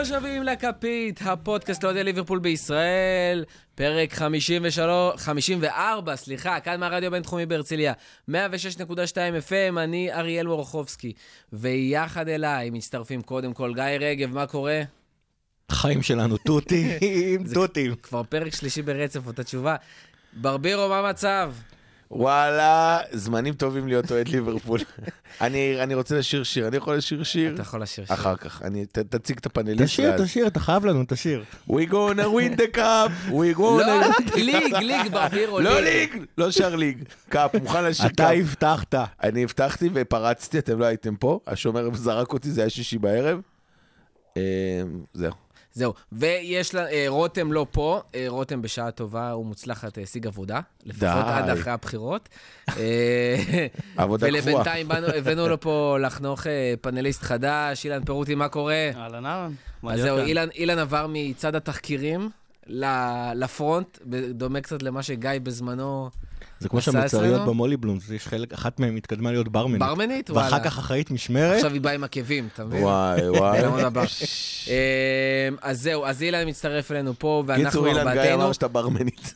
השבים לכפית, הפודקאסט לאוהדי ליברפול בישראל, פרק 53, 54, סליחה, כאן מהרדיו הבינתחומי בהרצליה, 106.2 FM, אני אריאל מורחובסקי, ויחד אליי מצטרפים קודם כל גיא רגב, מה קורה? החיים שלנו תותים, תותים. כבר פרק שלישי ברצף, אותה תשובה. ברבירו, מה המצב? וואלה, זמנים טובים להיות אוהד ליברפול. אני, אני רוצה לשיר שיר, אני יכול לשיר שיר? אתה יכול לשיר שיר. אחר כך, אני, ת, תציג את הפאנליסט. תשאיר, ואז. תשאיר, אתה חייב לנו, תשאיר. We gonna win the cup, we לא, gonna... ליג, ליג, ברבירו, לא ליג, לא שר ליג. קאפ, מוכן לשיר אתה קאפ. הבטחת. אני הבטחתי ופרצתי, אתם לא הייתם פה, השומר זרק אותי, זה היה שישי בערב. אה, זהו. זהו, ויש לה, אה, רותם לא פה, אה, רותם בשעה טובה ומוצלחת אה, השיג עבודה, לפחות די. עד אחרי הבחירות. אה, עבודה קבועה. ולבינתיים באנו, הבאנו לו פה לחנוך אה, פאנליסט חדש, אילן פירוטי, מה קורה? אהלן אהלן. אז זהו, כאן? אילן, אילן עבר מצד התחקירים לפרונט, דומה קצת למה שגיא בזמנו... זה כמו עשה שהמוצריות אצלנו? במולי בלומס, יש חלק, אחת מהן התקדמה להיות ברמנית. ברמנית? ואחר וואלה. כך אחראית משמרת. עכשיו היא באה עם עקבים, אתה מבין? וואי, וואי. אין עוד הבא. אה, אז זהו, אז אילן מצטרף אלינו פה, ואנחנו קיצור, אילן גיא ארבעתנו. אמר שאתה ברמנית.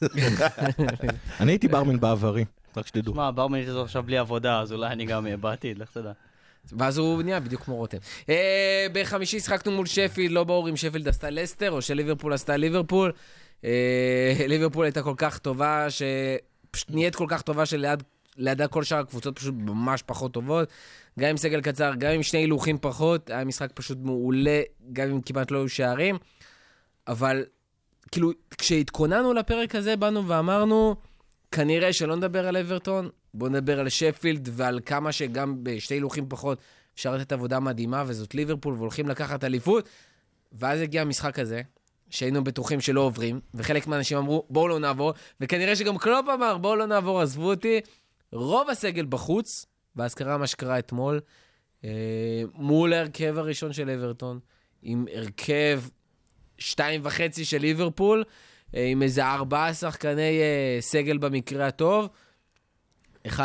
אני הייתי ברמן בעברי, רק שתדעו. שמע, ברמנית הזו עכשיו בלי עבודה, אז אולי אני גם בעתיד, לך תדע. ואז הוא נהיה בדיוק כמו רותם. אה, בחמישי שחקנו מול שפילד, לא ברור אם שפילד עשתה לסטר או שליברפול עשתה ליברפול. אה, ליברפול הייתה כל כך טובה, ש... פשוט נהיית כל כך טובה שלידה כל שאר הקבוצות פשוט ממש פחות טובות. גם עם סגל קצר, גם עם שני הילוכים פחות, היה משחק פשוט מעולה, גם אם כמעט לא היו שערים. אבל כאילו, כשהתכוננו לפרק הזה, באנו ואמרנו, כנראה שלא נדבר על אברטון, בואו נדבר על שפילד ועל כמה שגם בשתי הילוכים פחות אפשר לתת עבודה מדהימה, וזאת ליברפול, והולכים לקחת אליפות. ואז הגיע המשחק הזה, שהיינו בטוחים שלא עוברים, וחלק מהאנשים אמרו, בואו לא נעבור, וכנראה שגם קלופ אמר, בואו לא נעבור, עזבו אותי. רוב הסגל בחוץ, ואז קרה מה שקרה אתמול, אה, מול ההרכב הראשון של אברטון, עם הרכב שתיים וחצי של ליברפול, אה, עם איזה ארבעה שחקני אה, סגל במקרה הטוב. 1-0,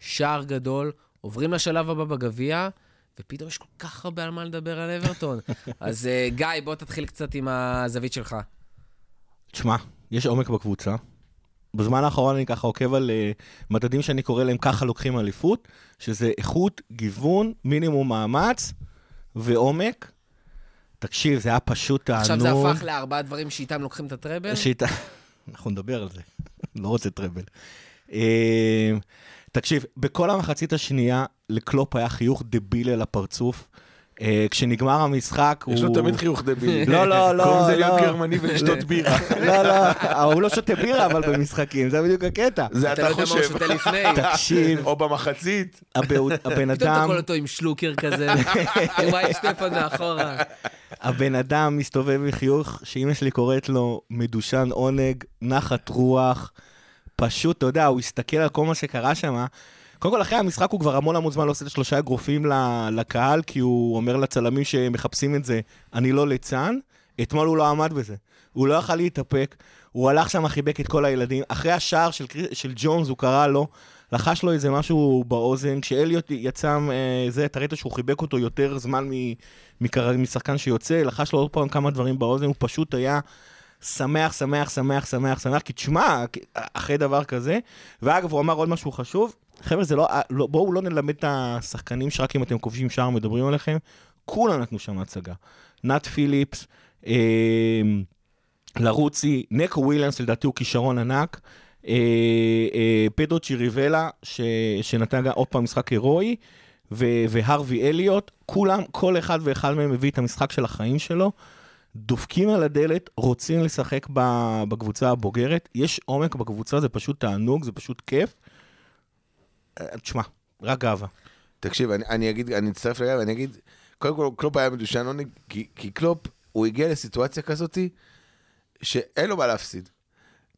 שער גדול, עוברים לשלב הבא בגביע, ופתאום יש כל כך הרבה על מה לדבר על אברטון. אז אה, גיא, בוא תתחיל קצת עם הזווית שלך. תשמע, יש עומק בקבוצה. בזמן האחרון אני ככה עוקב על uh, מדדים שאני קורא להם ככה לוקחים אליפות, שזה איכות, גיוון, מינימום מאמץ ועומק. תקשיב, זה היה פשוט תענוג. עכשיו זה הפך לארבעה דברים שאיתם לוקחים את הטראבל? שאיתה... אנחנו נדבר על זה, לא רוצה טראבל. תקשיב, בכל המחצית השנייה לקלופ היה חיוך דבילי על הפרצוף. אה, כשנגמר המשחק, הוא... יש לו תמיד חיוך דבילי. לא, לא, לא, קוראים לזה להיות לא. גרמני ולשתות בירה. לא, לא, הוא לא שותה בירה אבל במשחקים, זה בדיוק הקטע. זה אתה לא אתה יודע מה הוא חושב. שותה לפני. תקשיב, או במחצית. הבן הבן פתאום אתה אדם, קורא אותו עם שלוקר כזה, וואי שטפן מאחורה. הבן אדם מסתובב עם חיוך שאימא שלי קוראת לו מדושן עונג, נחת רוח, פשוט, אתה יודע, הוא הסתכל על כל מה שקרה שם. קודם כל, אחרי המשחק הוא כבר המון המון זמן לא עושה את שלושה אגרופים לקהל, כי הוא אומר לצלמים שמחפשים את זה, אני לא ליצן. אתמול הוא לא עמד בזה. הוא לא יכל להתאפק, הוא הלך שם, חיבק את כל הילדים. אחרי השער של, של ג'ונס, הוא קרא לו, לחש לו איזה משהו באוזן. כשאליוט יצא, אה, זה, אתה ראית שהוא חיבק אותו יותר זמן מ- משחקן שיוצא, לחש לו עוד פעם כמה דברים באוזן, הוא פשוט היה שמח, שמח, שמח, שמח, שמח, כי תשמע, אחרי דבר כזה, ואגב, הוא אמר עוד משהו חשוב, חבר'ה, זה לא, לא, בואו לא נלמד את השחקנים שרק אם אתם כובשים שער מדברים עליכם, כולם נתנו שם הצגה. נאט פיליפס, אה, לרוצי, נקו וויליאנס, לדעתי הוא כישרון ענק, אה, אה, פדרו צ'יריבלה, ש, שנתן עוד פעם משחק הירואי, והרווי אליוט, כולם, כל אחד ואחד מהם מביא את המשחק של החיים שלו, דופקים על הדלת, רוצים לשחק בקבוצה הבוגרת, יש עומק בקבוצה, זה פשוט תענוג, זה פשוט כיף. אה, תשמע, רק גאווה. תקשיב, אני, אני אגיד, אני אצטרף לגבי ואני אגיד, קודם כל, קלופ היה מדושן עונג, כי, כי קלופ, הוא הגיע לסיטואציה כזאתי, שאין לו מה להפסיד.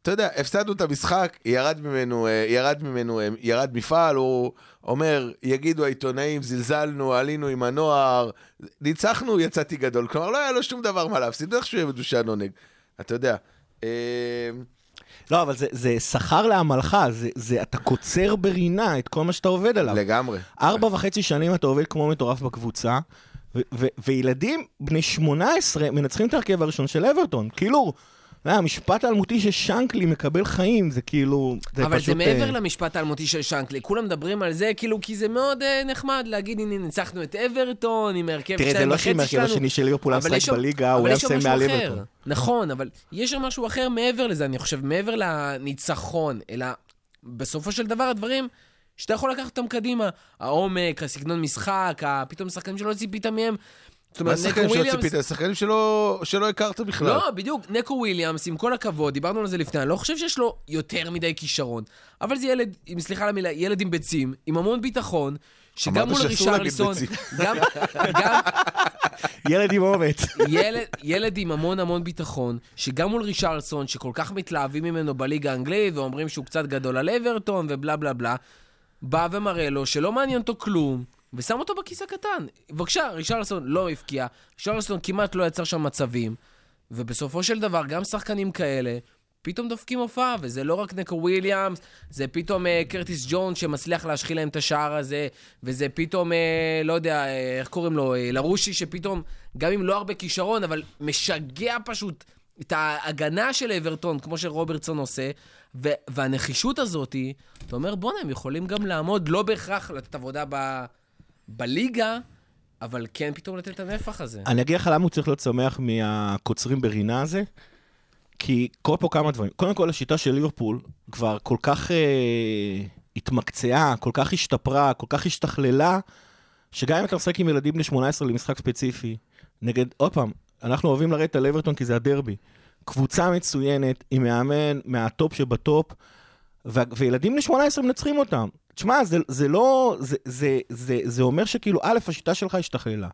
אתה יודע, הפסדנו את המשחק, ירד ממנו, אה, ירד ממנו, אה, ירד מפעל, הוא אומר, יגידו העיתונאים, זלזלנו, עלינו עם הנוער, ניצחנו, יצאתי גדול. כלומר, לא היה לו שום דבר מה להפסיד, בטח שהוא יהיה מדושן עונג. אתה יודע. אה, לא, אבל זה- זה שכר לעמלך, זה- זה- אתה קוצר ברינה את כל מה שאתה עובד עליו. לגמרי. ארבע וחצי שנים אתה עובד כמו מטורף בקבוצה, ו- ו- וילדים בני 18 מנצחים את ההרכב הראשון של אברטון. כאילו, המשפט האלמותי ששנקלי מקבל חיים, זה כאילו... זה אבל פשוט, זה מעבר אה, למשפט האלמותי של שנקלי, כולם מדברים על זה, כאילו, כי זה מאוד אה, נחמד להגיד, הנה, ניצחנו את אברטון עם ההרכב תראה, זה שתיים לא וחצי שאם ההרכב שלנו. השני של ליברפול היה אבל משחק בליגה, הוא היה מסיים מעל. אברטון. נכון, אבל יש שם משהו אחר מעבר לזה, אני חושב, מעבר לניצחון, אלא בסופו של דבר הדברים שאתה יכול לקחת אותם קדימה. העומק, הסגנון משחק, פתאום שחקנים שלא ציפית מהם. זאת מה אומרת, נקו השחקנים שלא וויליאמס... ציפית? שחקנים שלא שלא הכרת בכלל. לא, בדיוק, נקו וויליאמס, עם כל הכבוד, דיברנו על זה לפני, אני לא חושב שיש לו יותר מדי כישרון, אבל זה ילד, סליחה על המילה, ילד עם ביצים, עם המון ביטחון, שגם מול ביצים. גם, גם ילד עם אומץ. ילד, ילד עם המון המון ביטחון, שגם מול רישרליסון, שכל כך מתלהבים ממנו בליגה האנגלית, ואומרים שהוא קצת גדול על אברטון, ובלה בלה בלה, בא ומראה לו שלא מעניין אותו כלום, ושם אותו בכיס הקטן. בבקשה, רישרלסון לא הבקיע, רישרלסון כמעט לא יצר שם מצבים, ובסופו של דבר, גם שחקנים כאלה, פתאום דופקים הופעה, וזה לא רק נקו וויליאמס, זה פתאום אה, קרטיס ג'ון שמצליח להשחיל להם את השער הזה, וזה פתאום, אה, לא יודע, אה, איך קוראים לו, אה, לרושי, שפתאום, גם אם לא הרבה כישרון, אבל משגע פשוט את ההגנה של אברטון, כמו שרוברטסון עושה, ו- והנחישות הזאת, אתה אומר, בואנה, הם יכולים גם לעמוד, לא בהכרח לתת עבודה ב- בליגה, אבל כן פתאום לתת את הנפח הזה. אני אגיד לך למה הוא צריך להיות שמח מהקוצרים ברינה הזה, כי קורה פה כמה דברים. קודם כל, השיטה של ליברפול כבר כל כך אה, התמקצעה, כל כך השתפרה, כל כך השתכללה, שגם אם אתה משחק עם ילדים בני 18 למשחק ספציפי, נגד, עוד פעם, אנחנו אוהבים לרדת על אברטון כי זה הדרבי. קבוצה מצוינת, עם מאמן מהטופ שבטופ, ו- וילדים בני 18 מנצחים אותם. תשמע, זה, זה לא... זה, זה, זה, זה אומר שכאילו, א', השיטה שלך השתכללה.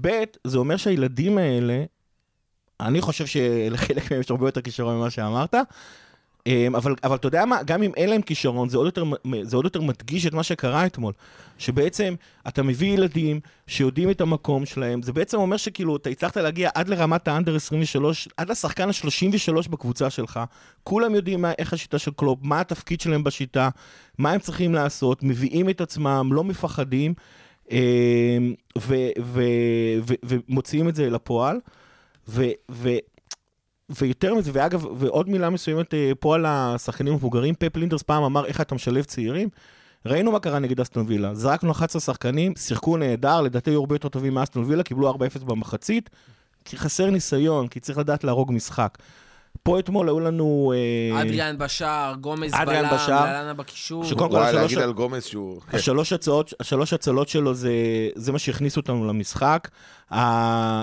ב', זה אומר שהילדים האלה, אני חושב שלחלק מהם יש הרבה יותר כישרון ממה שאמרת, אמ, אבל, אבל אתה יודע מה, גם אם אין להם כישרון, זה עוד, יותר, זה עוד יותר מדגיש את מה שקרה אתמול. שבעצם אתה מביא ילדים שיודעים את המקום שלהם, זה בעצם אומר שכאילו אתה הצלחת להגיע עד לרמת האנדר 23, עד לשחקן ה-33 בקבוצה שלך. כולם יודעים מה, איך השיטה של קלופ, מה התפקיד שלהם בשיטה, מה הם צריכים לעשות, מביאים את עצמם, לא מפחדים, אמ, ומוציאים את זה. ו, ו, ויותר מזה, ואגב, ועוד מילה מסוימת אה, פה על השחקנים המבוגרים, פפ לינדרס פעם אמר איך אתה משלב צעירים. ראינו מה קרה נגד אסטון וילה, זרקנו 11 שחקנים, שיחקו נהדר, לדעתי היו הרבה יותר טובים מאסטון וילה, קיבלו 4-0 במחצית, כי חסר ניסיון, כי צריך לדעת להרוג משחק. פה אתמול היו לנו... אה, אדריאן בשער, גומז אדריאן בלם, בשער. ללנה בקישור. שקודם כל וואי, השלוש- להגיד על גומז שהוא... כן. השלוש הצעות, השלוש הצלות שלו זה, זה מה שהכניס אותנו למשחק.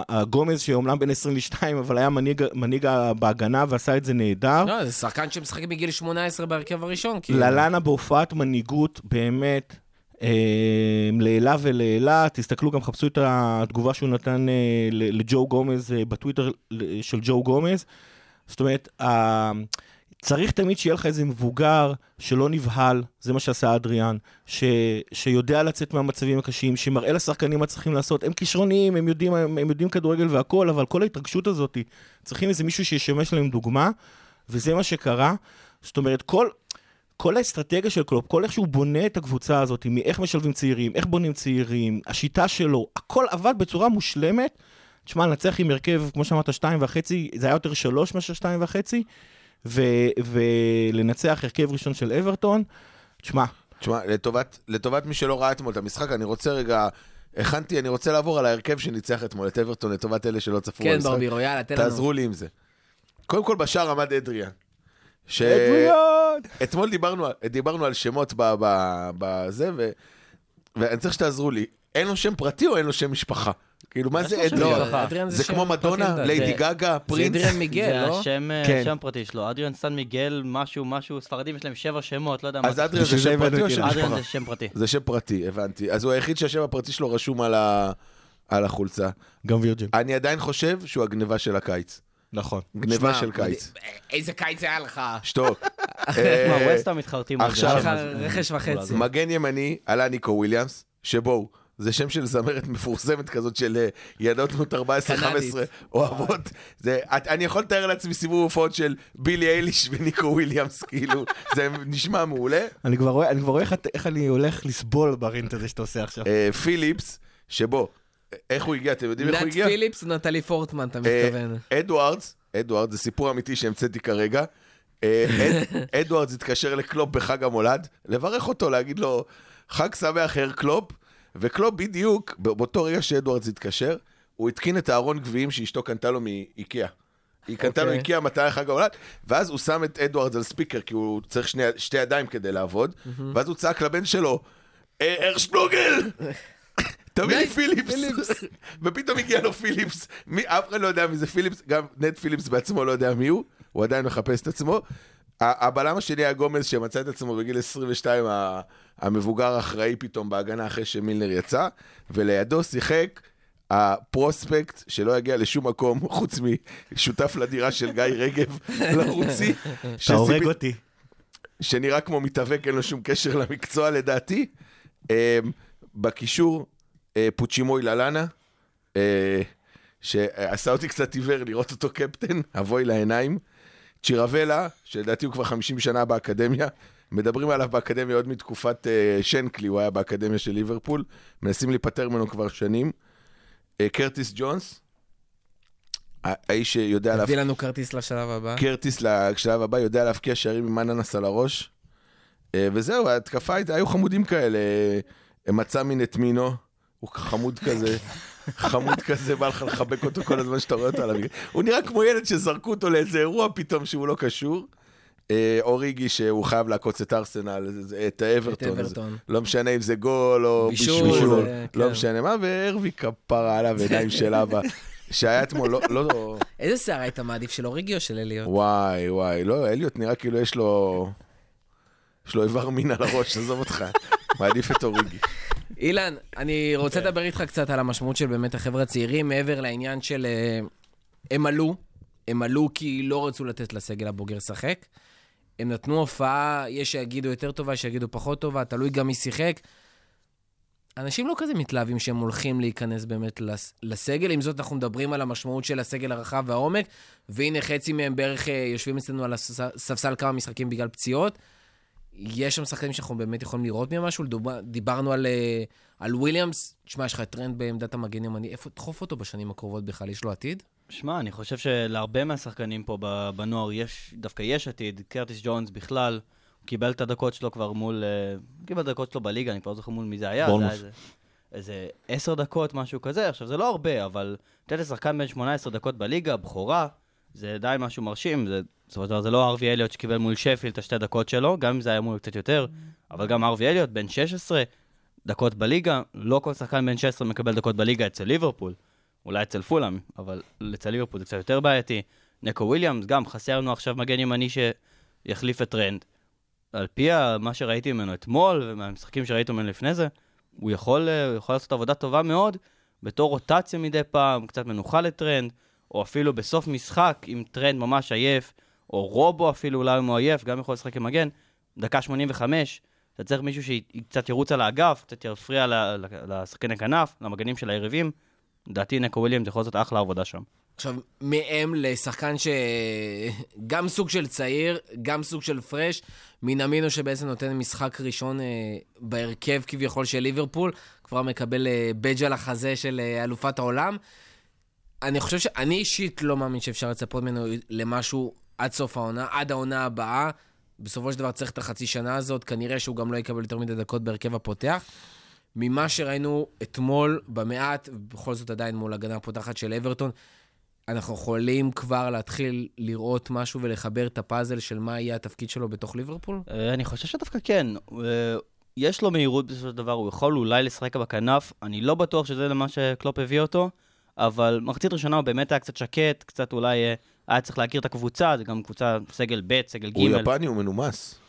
הגומז שאומנם בן 22, אבל היה מנהיג, מנהיג בהגנה ועשה את זה נהדר. לא, זה שחקן שמשחק מגיל 18 בהרכב הראשון, כאילו. ללאנה בהופעת מנהיגות, באמת, אה, לעילה ולעילה. תסתכלו, גם חפשו את התגובה שהוא נתן אה, ל- לג'ו גומז אה, בטוויטר של ג'ו גומז. זאת אומרת, ה- צריך תמיד שיהיה לך איזה מבוגר שלא נבהל, זה מה שעשה אדריאן, ש, שיודע לצאת מהמצבים הקשים, שמראה לשחקנים מה צריכים לעשות. הם כישרוניים, הם יודעים, הם, הם יודעים כדורגל והכול, אבל כל ההתרגשות הזאת, צריכים איזה מישהו שישמש להם דוגמה, וזה מה שקרה. זאת אומרת, כל, כל האסטרטגיה של קלופ, כל איך שהוא בונה את הקבוצה הזאת, מאיך משלבים צעירים, איך בונים צעירים, השיטה שלו, הכל עבד בצורה מושלמת. תשמע, לנצח עם הרכב, כמו שאמרת, שתיים וחצי, זה היה יותר שלוש מאשר שתיים וחצי, ו- ולנצח הרכב ראשון של אברטון, תשמע, תשמע, לטובת, לטובת מי שלא ראה אתמול את המשחק, אני רוצה רגע... הכנתי, אני רוצה לעבור על ההרכב שניצח אתמול את אברטון, לטובת אלה שלא צפו כן, במשחק. ברבירו, יאללה, תן לנו. תעזרו לי עם זה. קודם כל, בשער עמד אדריאן. ש... אדריאן! אתמול דיברנו, דיברנו על שמות ב- ב- בזה, ו... ואני צריך שתעזרו לי. אין לו שם פרטי או אין לו שם משפחה? כאילו, מה זה לו שם אדריאן? זה כמו מדונה, ליידי זה- גגה, זה פרינס? אדריאן מיגל, זה לא? השם, אה, כן. שם פרטי שלו, אדריאן סן מיגל, משהו, משהו, ספרדים יש להם שבע שמות, לא יודע מה. אז זה. אדריאן זה זה שם פרטי או שם אדריאן? זה שם פרטי. זה שם פרטי, הבנתי. אז הוא היחיד שהשם הפרטי שלו רשום על, ה... על החולצה. גם וירג'ל. אני עדיין חושב שהוא הגניבה של הקיץ. נכון. גניבה של קיץ. איזה קיץ היה לך? שתוק. מה, אה, ווסטה מתחרטים על זה. עכשיו- רכש וחצי. מגן ימני עלה ניקו וויליאמס, שבואו, זה שם של זמרת מפורסמת כזאת של אה, ילדות בנות 14-15 קנדית. אוהבות. זה, את- אני יכול לתאר לעצמי סיבוב הופעות של בילי אייליש וניקו וויליאמס, כאילו, זה נשמע מעולה. אני כבר רואה, אני כבר רואה איך, את- איך אני הולך לסבול ב rant הזה שאתה עושה עכשיו. אה, פיליפס, שבו, איך הוא הגיע? אתם יודעים איך הוא נט הגיע? פיליפס, נטלי פורטמן, אתה אה, מתכוון. אדוארדס, אדוארדס, זה סיפור אמיתי שהמצאתי כרגע. אד- אדוארדס התקשר לקלופ בחג המולד, לברך אותו, להגיד לו, חג שמח, הר קלופ, וקלופ בדיוק, באותו רגע שאדוארדס התקשר, הוא התקין את הארון גביעים שאשתו קנתה לו מאיקאה. היא קנתה לו אוקיי. איקאה מתי חג המולד, ואז הוא שם את אדוארדס על ספיקר, כי הוא צריך שני, שתי ידיים כדי לעבוד, ואז הוא צעק לבן שלו, "אה, הרשפלוגל! תביא לי פיליפס. ופתאום הגיע לו פיליפס, מי, אף אחד לא יודע מי זה פיליפס, גם נט פיליפס בעצמו לא יודע מי הוא, הוא עדיין מחפש את עצמו. הבלם השני היה גומז שמצא את עצמו בגיל 22, ה- המבוגר האחראי פתאום בהגנה אחרי שמילנר יצא, ולידו שיחק הפרוספקט שלא יגיע לשום מקום חוץ משותף לדירה של גיא רגב, לרוצי, אתה הורג אותי. שנראה כמו מתאבק, אין לו שום קשר למקצוע לדעתי. אה, בקישור, אה, פוצ'ימוי ללאנה, אה, שעשה אותי קצת עיוור לראות אותו קפטן, אבוי לעיניים. צ'ירבלה, שלדעתי הוא כבר 50 שנה באקדמיה, מדברים עליו באקדמיה עוד מתקופת אה, שנקלי, הוא היה באקדמיה של ליברפול, מנסים להיפטר ממנו כבר שנים. אה, קרטיס ג'ונס, האיש שיודע להפ... הביא לנו כרטיס לשלב הבא. קרטיס לשלב הבא יודע להבקיע שערים עם אננס על הראש. אה, וזהו, ההתקפה הייתה, היו חמודים כאלה. מצא מין את מינו, הוא חמוד כזה, חמוד כזה, בא לך לחבק אותו כל הזמן שאתה רואה אותו על המגרש. הוא נראה כמו ילד שזרקו אותו לאיזה אירוע פתאום שהוא לא קשור. אה, אוריגי שהוא חייב לעקוץ את ארסנל, את האברטון. אברטון. לא משנה אם זה גול או בישול, לא כן. משנה מה, והרווי כפרה עליו עיניים של אבא. שהיה אתמול, לא, לא, איזה שיער היית מעדיף, של אוריגי או של אליוט? וואי, וואי, לא, אליוט נראה כאילו יש לו... יש לו איבר מין על הראש, עזוב אותך. מעדיף את אוריגי. אילן, אני רוצה לדבר איתך קצת על המשמעות של באמת החבר'ה הצעירים, מעבר לעניין של... אה, הם עלו, הם עלו כי לא רצו לתת לסגל הבוגר לשחק. הם נתנו הופעה, יש שיגידו יותר טובה, יש שיגידו פחות טובה, תלוי גם מי שיחק. אנשים לא כזה מתלהבים שהם הולכים להיכנס באמת לס- לסגל, עם זאת אנחנו מדברים על המשמעות של הסגל הרחב והעומק, והנה חצי מהם בערך אה, יושבים אצלנו על הספסל כמה משחקים בגלל פציעות. יש שם שחקנים שאנחנו באמת יכולים לראות מהם משהו, דיברנו על, אה, על וויליאמס, תשמע, יש לך טרנד בעמדת המגן ימני, איפה תדחוף אותו בשנים הקרובות בכלל, יש לו עתיד? שמע, אני חושב שלהרבה מהשחקנים פה בנוער יש, דווקא יש עתיד. קרטיס ג'ונס בכלל, הוא קיבל את הדקות שלו כבר מול, אה, הוא קיבל את הדקות שלו בליגה, אני כבר לא זוכר מול מי זה היה. זה בורנמוס. היה איזה, איזה עשר דקות, משהו כזה. עכשיו, זה לא הרבה, אבל לתת לשחקן בן 18 דקות בליגה, בכורה, זה די משהו מרשים. זה, של דבר זה לא ארווי אליוט שקיבל מול שפילד את השתי דקות שלו, גם אם זה היה מול קצת יותר, אבל גם ארווי אליוט, בן 16, דקות בליגה, לא כל שחקן בן 16 מקבל דקות בליגה אצל ליברפול. אולי אצל פולאם, אבל אצל ליברפול זה קצת יותר בעייתי. נקו וויליאמס, גם חסר לנו עכשיו מגן ימני שיחליף את טרנד. על פי מה שראיתי ממנו אתמול, ומהמשחקים שראיתי ממנו לפני זה, הוא יכול, אה, הוא יכול לעשות עבודה טובה מאוד, בתור רוטציה מדי פעם, קצת מנוחה לטרנד, או אפילו בסוף משחק, עם טרנד ממש עייף, או רובו אפילו, אולי אם הוא עייף, גם יכול לשחק עם מגן, דקה 85, אתה צריך מישהו שקצת ירוץ על האגף, קצת יפריע לשחקני כנף, למגנים של היריבים. לדעתי נקו וויליאמס יכול לעשות אחלה עבודה שם. עכשיו, מהם לשחקן שגם סוג של צעיר, גם סוג של פרש, מינמינו שבעצם נותן משחק ראשון אה, בהרכב כביכול של ליברפול, כבר מקבל אה, בג' על החזה של אה, אלופת העולם. אני חושב ש... אני אישית לא מאמין שאפשר לצפות ממנו למשהו עד סוף העונה, עד העונה הבאה. בסופו של דבר צריך את החצי שנה הזאת, כנראה שהוא גם לא יקבל יותר מדי דקות בהרכב הפותח. ממה שראינו אתמול במעט, ובכל זאת עדיין מול הגנה הפותחת של אברטון, אנחנו יכולים כבר להתחיל לראות משהו ולחבר את הפאזל של מה יהיה התפקיד שלו בתוך ליברפול? אה, אני חושב שדווקא כן. אה, יש לו מהירות בסופו של דבר, הוא יכול אולי לשחק בכנף, אני לא בטוח שזה למה שקלופ הביא אותו, אבל מחצית ראשונה הוא באמת היה קצת שקט, קצת אולי אה, היה צריך להכיר את הקבוצה, זה גם קבוצה סגל ב', סגל ג'. הוא יפני, הוא מנומס.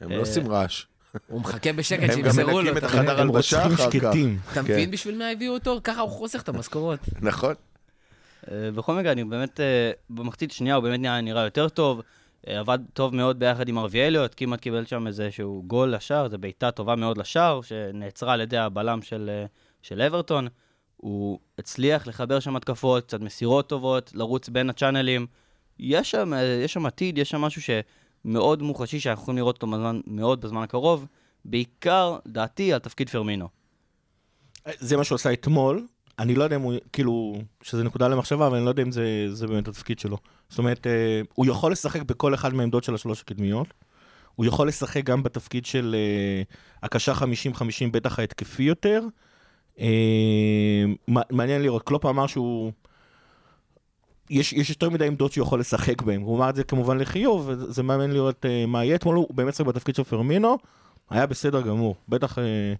הם לא אה, עושים רעש. הוא מחכה בשקט הם גם שימסרו לו. מנקים את החדר? הם הלבשה אחר כך. שקטים. אתה כן. מבין בשביל מה הביאו אותו? ככה הוא חוסך את המשכורות. נכון. אה, בכל מקרה, אני באמת, במחצית שנייה הוא באמת נראה, יותר טוב. עבד טוב מאוד ביחד עם ארווי אליוט, כמעט קיבל שם איזשהו גול לשער, זו בעיטה טובה מאוד לשער, שנעצרה על ידי הבלם של, של אברטון. הוא הצליח לחבר שם התקפות, קצת מסירות טובות, לרוץ בין הצ'אנלים. יש שם, יש שם עתיד, יש שם משהו שמאוד מוחשי, שאנחנו יכולים לראות אותו בזמן, מאוד בזמן הקרוב. בעיקר, דעתי, על תפקיד פרמינו. זה מה שהוא עשה אתמול. אני לא יודע אם הוא, כאילו, שזה נקודה למחשבה, אבל אני לא יודע אם זה, זה באמת התפקיד שלו. זאת אומרת, אה, הוא יכול לשחק בכל אחד מהעמדות של השלוש הקדמיות. הוא יכול לשחק גם בתפקיד של אה, הקשר 50-50, בטח ההתקפי יותר. מע- מעניין לראות, קלופ אמר שהוא... יש, יש יותר מדי עמדות שהוא יכול לשחק בהן. הוא אמר את זה כמובן לחיוב, וזה מעניין לראות אה, מה יהיה. אתמול הוא באמת שחק בתפקיד של פרמינו, היה בסדר גמור. בטח, אה,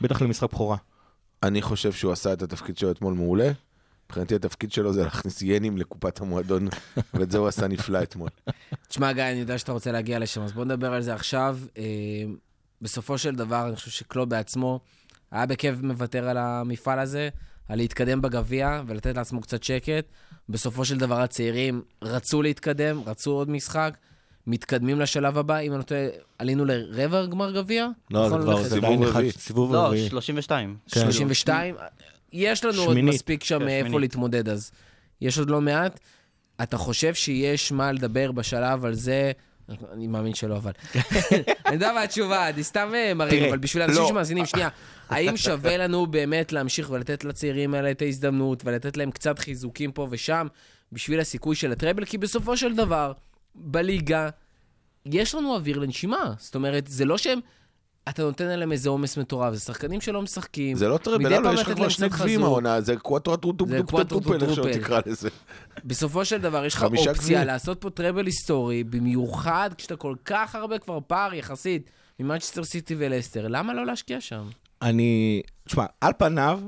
בטח למשחק בכורה. אני חושב שהוא עשה את התפקיד שלו אתמול מעולה. מבחינתי התפקיד שלו זה להכניס ינים לקופת המועדון, ואת זה הוא עשה נפלא אתמול. תשמע, גיא, אני יודע שאתה רוצה להגיע לשם, אז בוא נדבר על זה עכשיו. אה, בסופו של דבר, אני חושב שקלוב בעצמו היה בכיף מוותר על המפעל הזה, על להתקדם בגביע ולתת לעצמו קצת שקט. בסופו של דבר הצעירים רצו להתקדם, רצו עוד משחק, מתקדמים לשלב הבא. אם אני לא טועה, עלינו לרבע גמר גביע? לא, זה נכון, כבר, סיבוב רביעי. סיבוב לא, רביעי. 32. כן. 32? יש לנו עוד. מספיק שם כן, איפה שמינית. להתמודד, אז יש עוד לא מעט. אתה חושב שיש מה לדבר בשלב על זה? אני מאמין שלא, אבל... אני יודע מה התשובה, אני סתם אה, מרים, אבל בשביל אנשים לא. שמאזינים, שנייה, האם שווה לנו באמת להמשיך ולתת לצעירים האלה את ההזדמנות, ולתת להם קצת חיזוקים פה ושם, בשביל הסיכוי של הטראבל? כי בסופו של דבר, בליגה, יש לנו אוויר לנשימה. זאת אומרת, זה לא שהם... אתה נותן עליהם איזה עומס מטורף, זה שחקנים שלא משחקים. זה לא פעם יש לך כבר שני גביעים. העונה, זה זה קוואטרוטוטופל. איך שלא תקרא לזה. בסופו של דבר, יש לך אופציה. לעשות פה טראבל היסטורי, במיוחד כשאתה כל כך הרבה כבר פער יחסית ממנצ'סטר סיטי ולסטר. למה לא להשקיע שם? אני, תשמע, על פניו,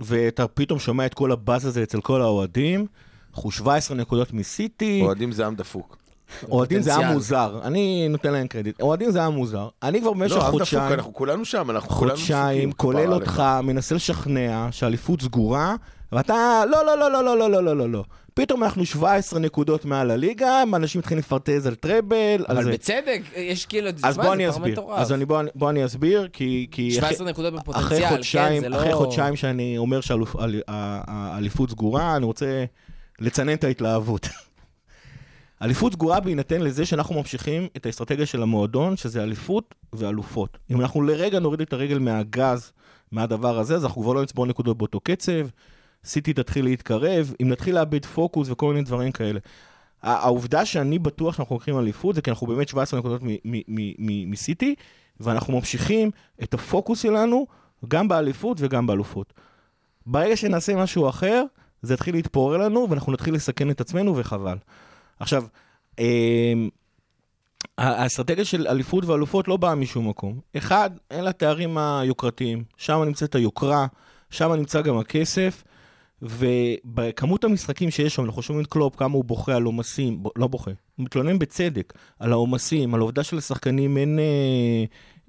ואתה פתאום שומע את כל הבאז הזה אצל כל האוהדים, אנחנו 17 נקודות מסיטי, אוהדים זה עם דפוק. אוהדים זה היה. מוזר, אני נותן להם קרדיט, אוהדים זה היה מוזר, אני כבר במשך לא, חודשיים, אנחנו כולנו שם, אנחנו כולנו חודשיים, כולל אותך. מנסה לשכנע שהאליפות סגורה, ואתה, לא, לא, לא, לא, לא, לא, לא, לא, לא, לא. פתאום אנחנו 17 נקודות מעל הליגה, אנשים מתחילים לפרטז על טראבל, על אבל זה. בצדק, יש כאילו... אז בוא אני אסביר. אז אני- בוא בוא אני אסביר, כי... כי 17 נקודות אחרי בפוטנציאל, כן, חודשיים, זה לא... אחרי חודשיים שאני אומר שהאליפות סגורה, אני רוצה לצנן את ההתלהבות. אליפות סגורה בהינתן לזה שאנחנו ממשיכים את האסטרטגיה של המועדון, שזה אליפות ואלופות. אם אנחנו לרגע נוריד את הרגל מהגז, מהדבר הזה, אז אנחנו כבר לא נצבור נקודות באותו קצב, סיטי תתחיל להתקרב, אם נתחיל לאבד פוקוס וכל מיני דברים כאלה. העובדה שאני בטוח שאנחנו לוקחים אליפות, זה כי אנחנו באמת 17 נקודות מסיטי, ואנחנו ממשיכים את הפוקוס שלנו גם באליפות וגם באלופות. ברגע שנעשה משהו אחר, זה יתחיל להתפורר לנו, ואנחנו נתחיל לסכן את עצמנו, וחבל. עכשיו, אמ, האסטרטגיה של אליפות ואלופות לא באה משום מקום. אחד, אין לה תארים היוקרתיים. שם נמצאת היוקרה, שם נמצא גם הכסף, ובכמות המשחקים שיש שם, אנחנו שומעים את קלופ, כמה הוא בוכה על עומסים, ב- לא בוכה, הוא מתלונן בצדק על העומסים, על העובדה שלשחקנים אין, אה,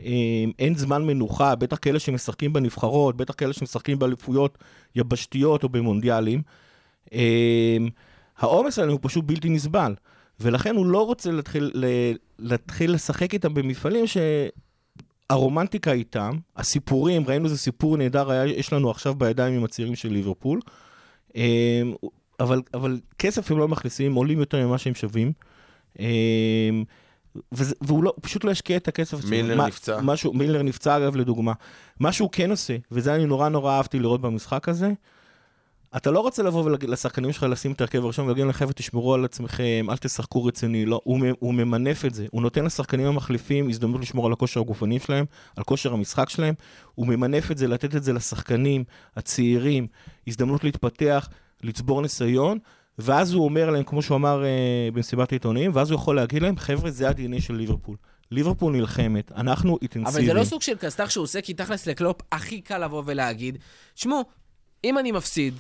אה, אין זמן מנוחה, בטח כאלה שמשחקים בנבחרות, בטח כאלה שמשחקים באליפויות יבשתיות או במונדיאלים. אה, העומס עלינו הוא פשוט בלתי נסבל, ולכן הוא לא רוצה להתחיל, להתחיל לשחק איתם במפעלים שהרומנטיקה איתם, הסיפורים, ראינו איזה סיפור נהדר היה, יש לנו עכשיו בידיים עם הצעירים של ליברפול, אה, אבל, אבל כסף הם לא מכניסים, עולים יותר ממה שהם שווים. אה, וזה, והוא לא, פשוט לא ישקיע את הכסף. מילנר מה- נפצע. משהו, מילנר נפצע אגב לדוגמה. מה שהוא כן עושה, וזה אני נורא נורא אהבתי לראות במשחק הזה, אתה לא רוצה לבוא לשחקנים שלך לשים את ההרכב הראשון ולהגיד להם, חבר'ה, תשמרו על עצמכם, אל תשחקו רציני, לא, הוא, הוא ממנף את זה, הוא נותן לשחקנים המחליפים הזדמנות לשמור על הכושר הגופני שלהם, על כושר המשחק שלהם, הוא ממנף את זה, לתת את זה לשחקנים הצעירים, הזדמנות להתפתח, לצבור ניסיון, ואז הוא אומר להם, כמו שהוא אמר אה, במסיבת העיתונאים, ואז הוא יכול להגיד להם, חבר'ה, זה ה-DNA של ליברפול. ליברפול נלחמת, אנחנו אינטנסיביים. אבל זה לא סוג של כסת"ח שהוא עושה, כי תכלס לקלופ הכי קל לבוא ולהגיד, שמעו, אם אני מפסיד,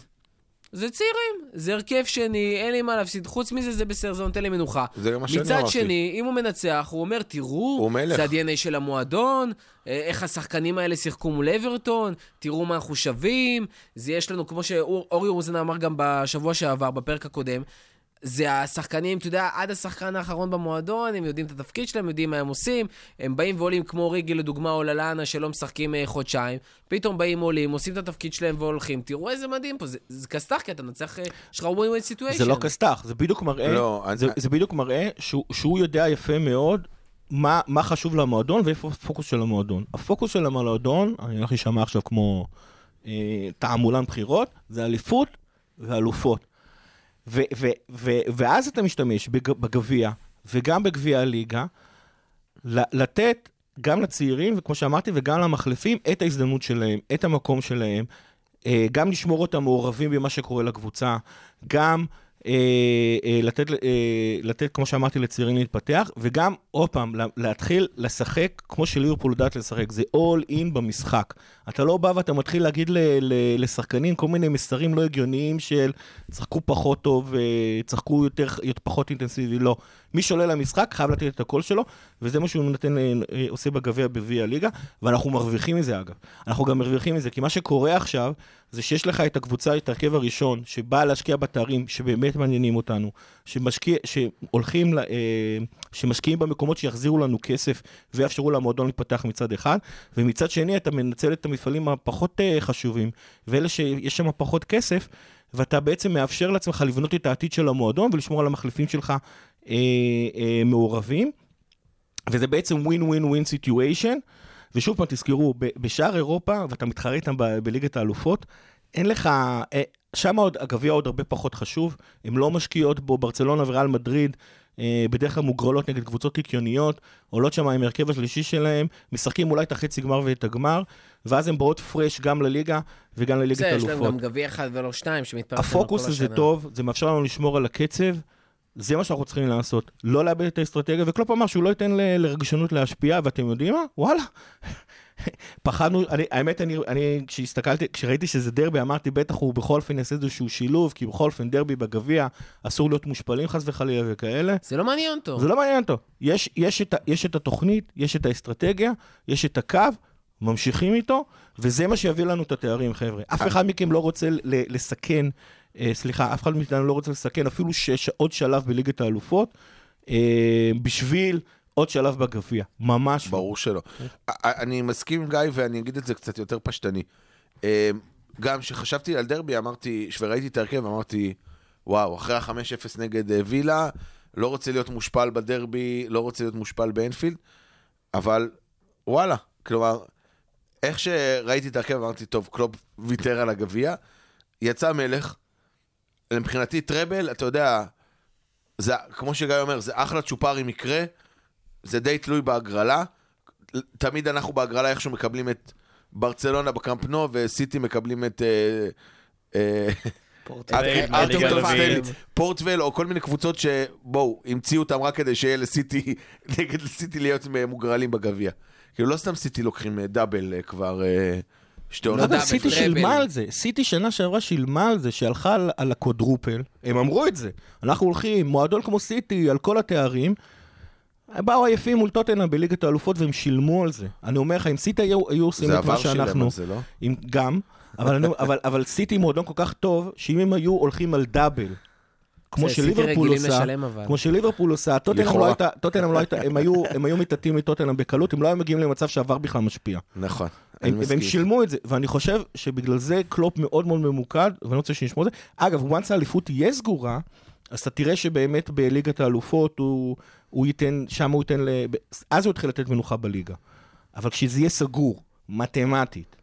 זה צעירים, זה הרכב שני, אין לי מה להפסיד. חוץ מזה, זה בסדר, זה נותן לי מנוחה. זה גם מה שאני מצד אמרתי. שני, אם הוא מנצח, הוא אומר, תראו, הוא. זה ה-DNA של המועדון, אה, איך השחקנים האלה שיחקו מול אברטון, תראו מה אנחנו שווים. זה יש לנו, כמו שאורי רוזן אמר גם בשבוע שעבר, בפרק הקודם, זה השחקנים, אתה יודע, עד השחקן האחרון במועדון, הם יודעים את התפקיד שלהם, יודעים מה הם עושים. הם באים ועולים כמו ריגי, לדוגמה, או ללאנה, שלא משחקים אה, חודשיים. פתאום באים, עולים, עושים את התפקיד שלהם והולכים. תראו איזה מדהים פה, זה, זה כסת"ח, כי אתה מנצח, אה, יש לך ווין ווין סיטואשן. זה לא כסת"ח, זה בדיוק מראה, לא, אני- זה, זה בדיוק מראה שהוא, שהוא יודע יפה מאוד מה, מה חשוב למועדון ואיפה הפוקוס של המועדון. הפוקוס של המועדון, אני הולך להישמע עכשיו כמו אה, תעמולן בחירות, זה אליפות ואלופות. ו, ו, ו, ואז אתה משתמש בג, בגביע וגם בגביע הליגה, לתת גם לצעירים, וכמו שאמרתי, וגם למחלפים, את ההזדמנות שלהם, את המקום שלהם, אה, גם לשמור אותם מעורבים במה שקורה לקבוצה, גם לתת, אה, לתת, כמו שאמרתי, לצעירים להתפתח, וגם, עוד פעם, לה- להתחיל לשחק כמו שליברפול יודעת לשחק, זה all in במשחק. אתה לא בא ואתה מתחיל להגיד ל, ל, לשחקנים כל מיני מסרים לא הגיוניים של צחקו פחות טוב, אה, צחקו יותר, יותר פחות אינטנסיבי, לא. מי שעולה למשחק חייב לתת את הקול שלו, וזה מה שהוא נותן, אה, אה, עושה בגביע בגביע הליגה, ואנחנו מרוויחים מזה אגב. אנחנו גם מרוויחים מזה, כי מה שקורה עכשיו, זה שיש לך את הקבוצה, את ההרכב הראשון, שבאה להשקיע בתארים שבאמת מעניינים אותנו, שמשקיע, שהולכים, ל- אה, שמשקיעים במקומות שיחזירו לנו כסף ויאפשרו למועדון להתפתח מצד אחד, ומצד שני אתה מנצל את המפעלים הפחות חשובים, ואלה שיש שם פחות כסף, ואתה בעצם מאפשר לעצמך לבנות את העתיד של המועדון ולשמור על המחליפים שלך אה, אה, מעורבים. וזה בעצם ווין ווין ווין סיטואשן. ושוב פעם, תזכרו, בשאר אירופה, ואתה מתחרה איתם בליגת האלופות, אין לך, אה, שם עוד, הגביע עוד הרבה פחות חשוב, הם לא משקיעות בו, ברצלונה וריאל מדריד, אה, בדרך כלל מוגרלות נגד קבוצות קיקיוניות, עולות שם עם ההרכב השלישי שלהם, משחקים אולי את החצי גמר ואת הגמר, ואז הם באות פרש גם לליגה וגם לליגת זה, יש להם. גם גביע אחד ולא שתיים, שמתפרסם הפוקוס הזה טוב, זה מאפשר לנו לשמור על הקצב, זה מה שאנחנו צריכים לעשות. לא לאבד את האסטרטגיה, וקלופ אמר שהוא לא ייתן ל- לרגשנות להשפיע, ואתם יודעים מה? וואלה. פחדנו, אני, האמת, אני, אני, כשהסתכלתי, כשראיתי שזה דרבי, אמרתי, בטח הוא בכל אופן יעשה איזשהו שילוב, כי בכל אופן דרבי בגביע, אסור להיות מושפלים חס וחלילה וכאלה. זה לא מעניין אותו. זה לא מעניין אותו. יש, יש, את, יש את התוכנית, יש את האסטרטגיה, יש את הקו, ממשיכים איתו, וזה מה שיביא לנו את התארים, חבר'ה. אף אחד מכם לא רוצה ל- לסכן, אה, סליחה, אף אחד מאיתנו לא רוצה לסכן אפילו שש, עוד שלב בליגת האלופות, אה, בשביל עוד שלב בגביע. ממש לא. ברור שלא. א- אני מסכים עם גיא ואני אגיד את זה קצת יותר פשטני. אה, גם כשחשבתי על דרבי, אמרתי, וראיתי את ההרכב, אמרתי, וואו, אחרי ה-5-0 נגד אה, וילה, לא רוצה להיות מושפל בדרבי, לא רוצה להיות מושפל באנפילד, אבל וואלה, כלומר, איך שראיתי את ההרכב, אמרתי, טוב, קלופ ויתר על הגביע, יצא מלך, מבחינתי טראבל, אתה יודע, זה, כמו שגיא אומר, זה אחלה צ'ופר אם יקרה, זה די תלוי בהגרלה. תמיד אנחנו בהגרלה איכשהו מקבלים את ברצלונה בקאמפ נו, וסיטי מקבלים את... אה, אה. פורטוול, או כל מיני קבוצות שבואו, המציאו אותם רק כדי שיהיה לסיטי, נגד סיטי להיות מוגרלים בגביע. כאילו, לא סתם סיטי לוקחים אה, דאבל כבר שתי לא עונות. דאבל, סיטי. שילמה על זה, סיטי שנה שעברה שילמה על זה, שהלכה על, על הקודרופל, הם אמרו את זה. אנחנו הולכים, מועדון כמו סיטי, על כל התארים, הם באו עייפים מול טוטנאם בליגת האלופות והם שילמו על זה. אני אומר לך, אם סיטי היו, היו עושים זה את מה עבר שילם שאנחנו... על זה, לא? עם, גם, אבל, אני, אבל, אבל סיטי מועדון כל כך טוב, שאם הם היו הולכים על דאבל, כמו זה, שליברפול עושה. כמו שליברפול עושה, טוטנאם לכאורה. לא הייתה, טוטנאם לא הייתה, הם היו, הם היו מתעתים מטוטנאם בקלות, הם לא היו מגיעים למצב שעבר בכלל משפיע. נכון, הם, והם. שילמו את זה, ואני חושב שבגלל זה קלופ מאוד מאוד ממוקד, ואני רוצה שנשמור את זה. אגב, once האליפות תהיה סגורה, אז אתה תראה שבאמת בליגת האלופות הוא, הוא ייתן, שם הוא ייתן, ל... אז הוא יתחיל לתת מנוחה בליגה. אבל כשזה יהיה סגור, מתמטית,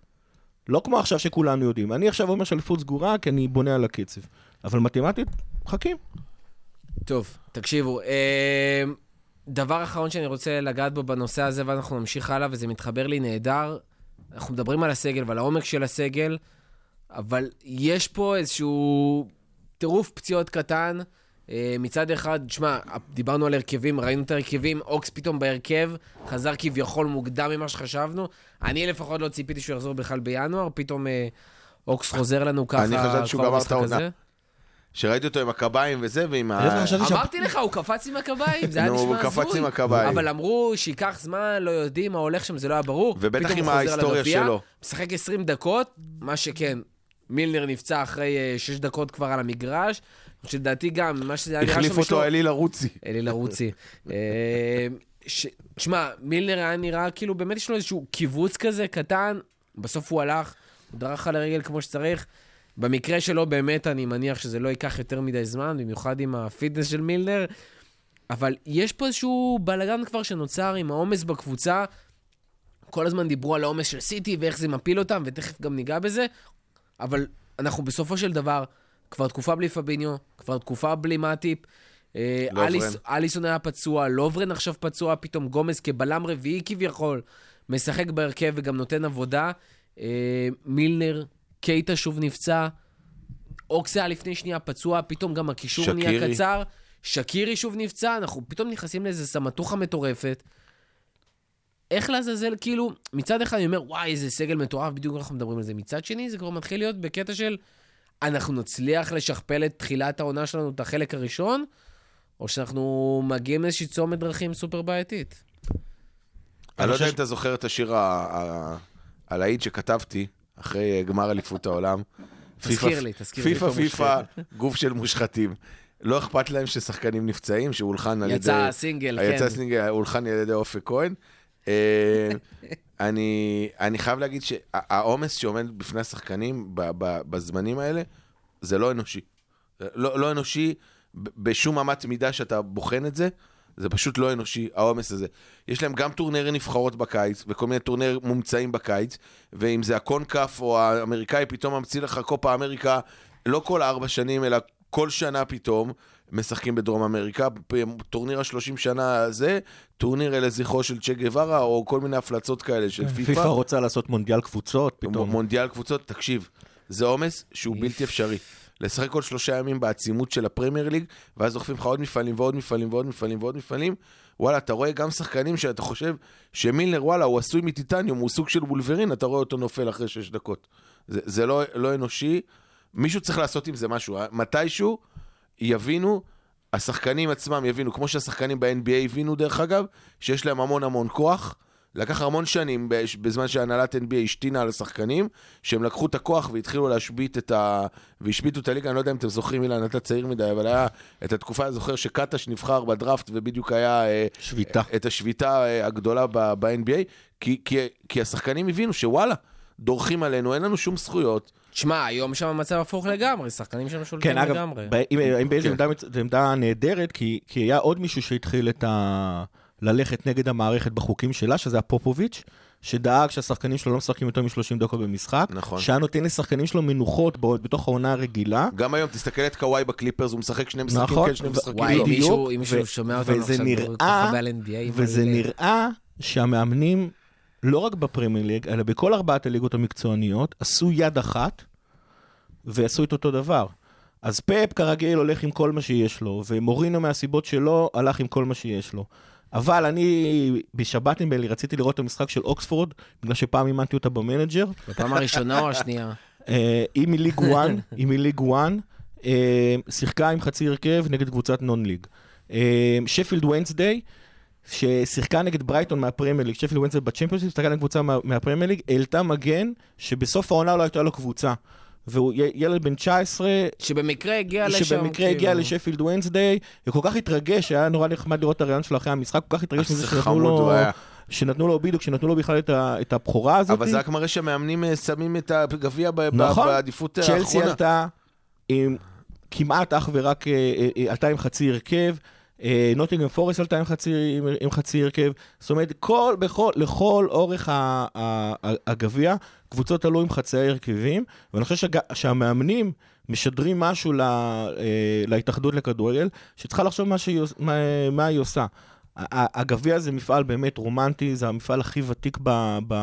לא כמו עכשיו שכולנו יודעים. אני עכשיו אומר שאליפות סגורה כי אני בונה על הקצב. אבל מתמטית, מחכים. טוב, תקשיבו, אה, דבר אחרון שאני רוצה לגעת בו בנושא הזה, ואנחנו נמשיך הלאה, וזה מתחבר לי נהדר. אנחנו מדברים על הסגל ועל העומק של הסגל, אבל יש פה איזשהו טירוף פציעות קטן. אה, מצד אחד, שמע, דיברנו על הרכבים, ראינו את ההרכבים, אוקס פתאום בהרכב, חזר כביכול מוקדם ממה שחשבנו. אני לפחות לא ציפיתי שהוא יחזור בכלל בינואר, פתאום אה, אוקס חוזר לנו ככה אני חשבתי שהוא גמר את העונה. שראיתי אותו עם הקביים וזה, ועם ה... אמרתי לך, הוא קפץ עם הקביים, זה היה נו, נשמע הוא הזוי. קפץ עם הקביים. אבל אמרו שייקח זמן, לא יודעים מה הולך שם, זה לא היה ברור. ובטח עם הוא ההיסטוריה שלו. משחק 20 דקות, מה שכן, מילנר נפצע אחרי 6 דקות כבר על המגרש, שלדעתי גם, מה שזה היה נראה שם, החליף אותו אליל ערוצי. אליל ערוצי. אה, ש- תשמע, מילנר היה נראה כאילו באמת יש לו איזשהו קיבוץ כזה קטן, בסוף הוא הלך, הוא דרך על הרגל כמו שצריך. במקרה שלו באמת אני מניח שזה לא ייקח יותר מדי זמן, במיוחד עם ה fitness של מילנר, אבל יש פה איזשהו בלאגן כבר שנוצר עם העומס בקבוצה. כל הזמן דיברו על העומס של סיטי ואיך זה מפיל אותם, ותכף גם ניגע בזה, אבל אנחנו בסופו של דבר כבר תקופה בלי פביניו, כבר תקופה בלי מאטיפ. אה, לוברן. אליס, אליסון היה פצוע, לוברן עכשיו פצוע, פתאום גומז כבלם רביעי כביכול, משחק בהרכב וגם נותן עבודה. אה, מילנר, קייטה שוב נפצע, אוקס היה לפני שנייה פצוע, פתאום גם הקישור נהיה. קצר. שקירי שוב נפצע, אנחנו פתאום נכנסים לאיזה סמטוחה מטורפת. איך לעזאזל, כאילו, מצד אחד אני אומר, וואי, איזה סגל מטורף, בדיוק אנחנו מדברים על זה. מצד שני, זה כבר מתחיל להיות בקטע של, אנחנו נצליח לשכפל את תחילת העונה שלנו, את החלק הראשון, או שאנחנו מגיעים לאיזושהי צומת דרכים סופר בעייתית. אני לא יודע אם אתה זוכר את השיר הלהיט שכתבתי אחרי אה, גמר אליפות העולם. תזכיר לי, תזכיר לי, פיפא פיפא, גוף של מושחתים. לא אכפת להם ששחקנים נפצעים, שהולחן על ידי... יצא סינגל, כן. יצא סינגל, הולחן על ידי אופק כהן. אה, אני, אני חייב להגיד שהעומס שעומד בפני השחקנים ב- ב- בזמנים האלה, זה לא אנושי. לא, לא אנושי בשום אמת מידה שאתה בוחן את זה, זה פשוט לא אנושי, העומס הזה. יש להם גם טורנירי נבחרות בקיץ, וכל מיני טורניר מומצאים בקיץ, ואם זה הקונקאף או האמריקאי פתאום ממציא לך קופה אמריקה, לא כל ארבע שנים, אלא כל שנה פתאום, משחקים בדרום אמריקה, טורניר השלושים שנה הזה, טורניר לזכרו של צ'ה גווארה, או כל מיני הפלצות כאלה של פיפ"א. פיפ"א רוצה לעשות מונדיאל קבוצות, פתאום. מונדיאל קבוצות, תקשיב, זה עומס שהוא בלתי אפשרי. לשחק כל שלושה ימים בעצימות של הפרמייר ליג, ואז דוחפים לך עוד מפעלים ועוד מפעלים ועוד מפעלים ועוד מפעלים. וואלה, אתה רואה גם שחקנים שאתה חושב שמילנר, וואלה, הוא עשוי מטיטניום, הוא סוג של וולברין, אתה רואה אותו נופל אחרי שש דקות. זה, זה לא, לא אנושי. מישהו צריך לעשות עם זה משהו. מתישהו יבינו, השחקנים עצמם יבינו, כמו שהשחקנים ב-NBA הבינו, דרך אגב, שיש להם המון המון כוח. לקח המון שנים בזמן שהנהלת NBA השתינה על השחקנים, שהם לקחו את הכוח והתחילו להשבית את ה... והשביתו את הליגה, אני לא יודע אם אתם זוכרים, אילן, אתה צעיר מדי, אבל היה את התקופה, אני זוכר שקטש נבחר בדראפט ובדיוק היה... אה, שביתה. את השביתה אה, הגדולה ב-NBA, כי, כי, כי השחקנים הבינו שוואלה, דורכים עלינו, אין לנו שום זכויות. שמע, היום שם המצב הפוך לגמרי, שחקנים שם שולטים כן, אגב, לגמרי. כן. עמדה- זו עמדה נהדרת, כי כי היה עוד מישהו שהתחיל את ה... ללכת נגד המערכת בחוקים שלה, שזה הפופוביץ', שדאג שהשחקנים שלו לא משחקים יותר מ-30 דקות במשחק. נכון. שהיה נותן לשחקנים שלו מנוחות בעוד- בתוך העונה הרגילה. גם היום, תסתכל את קוואי בקליפרס, הוא משחק שני משחקים נכון, כן, שני ו- משחקים וואי, לא. אם מישהו- בדיוק, אם מישהו שומע אותנו וזה עכשיו, נראה- וזה נראה שהמאמנים, לא רק בפרמייר ליג, אלא בכל ארבעת הליגות המקצועניות, עשו יד אחת ועשו את אותו דבר. אז פפ כרגיל הולך עם כל מה שיש לו, ומוריניו מהסיבות שלו הלך עם כל מה שיש לו. אבל אני בשבת נדמה לי רציתי לראות את המשחק של אוקספורד, בגלל שפעם אימנתי אותה במנג'ר. בפעם הראשונה או השנייה? אה, היא מליג 1, היא מליג 1, אה, שיחקה עם חצי הרכב נגד קבוצת non-league. אה, שפילד וונסדיי, ששיחקה נגד ברייטון מהפרמייר ליג, שפילד וונסדיי בצ'מפיונשיפ, שיחקה נגד קבוצה מה- מהפרמייר ליג, העלתה מגן שבסוף העונה לא הייתה לו קבוצה. והוא ילד בן 19, שבמקרה הגיע לשם. שבמקרה הגיע כאילו. לשפילד וונסדיי, וכל כך התרגש, היה נורא נחמד לראות את הרעיון שלו אחרי המשחק, כל כך התרגש מזה שנתנו לו, היה. שנתנו לו, בדיוק, שנתנו לו בכלל את ה- את הבכורה הזאת. אבל זה רק מראה שהמאמנים אה, שמים את הגביע נכון. בעדיפות אה, צ'לסי האחרונה. עלתה עם כמעט אך ורק, אה, אה, עלתה עם חצי הרכב. נוטינגרם פורסט עלתה עם חצי, עם, עם חצי הרכב. זאת אומרת, כל, בכל, לכל אורך הגביע, קבוצות עלו עם חצאי הרכבים, ואני חושב שהג, שהמאמנים משדרים משהו ל, אה, להתאחדות לכדורגל, שצריכה לחשוב מה, שהיא, עוש- מה, מה היא עושה. הגביע זה מפעל באמת רומנטי, זה המפעל הכי ותיק ב... ב...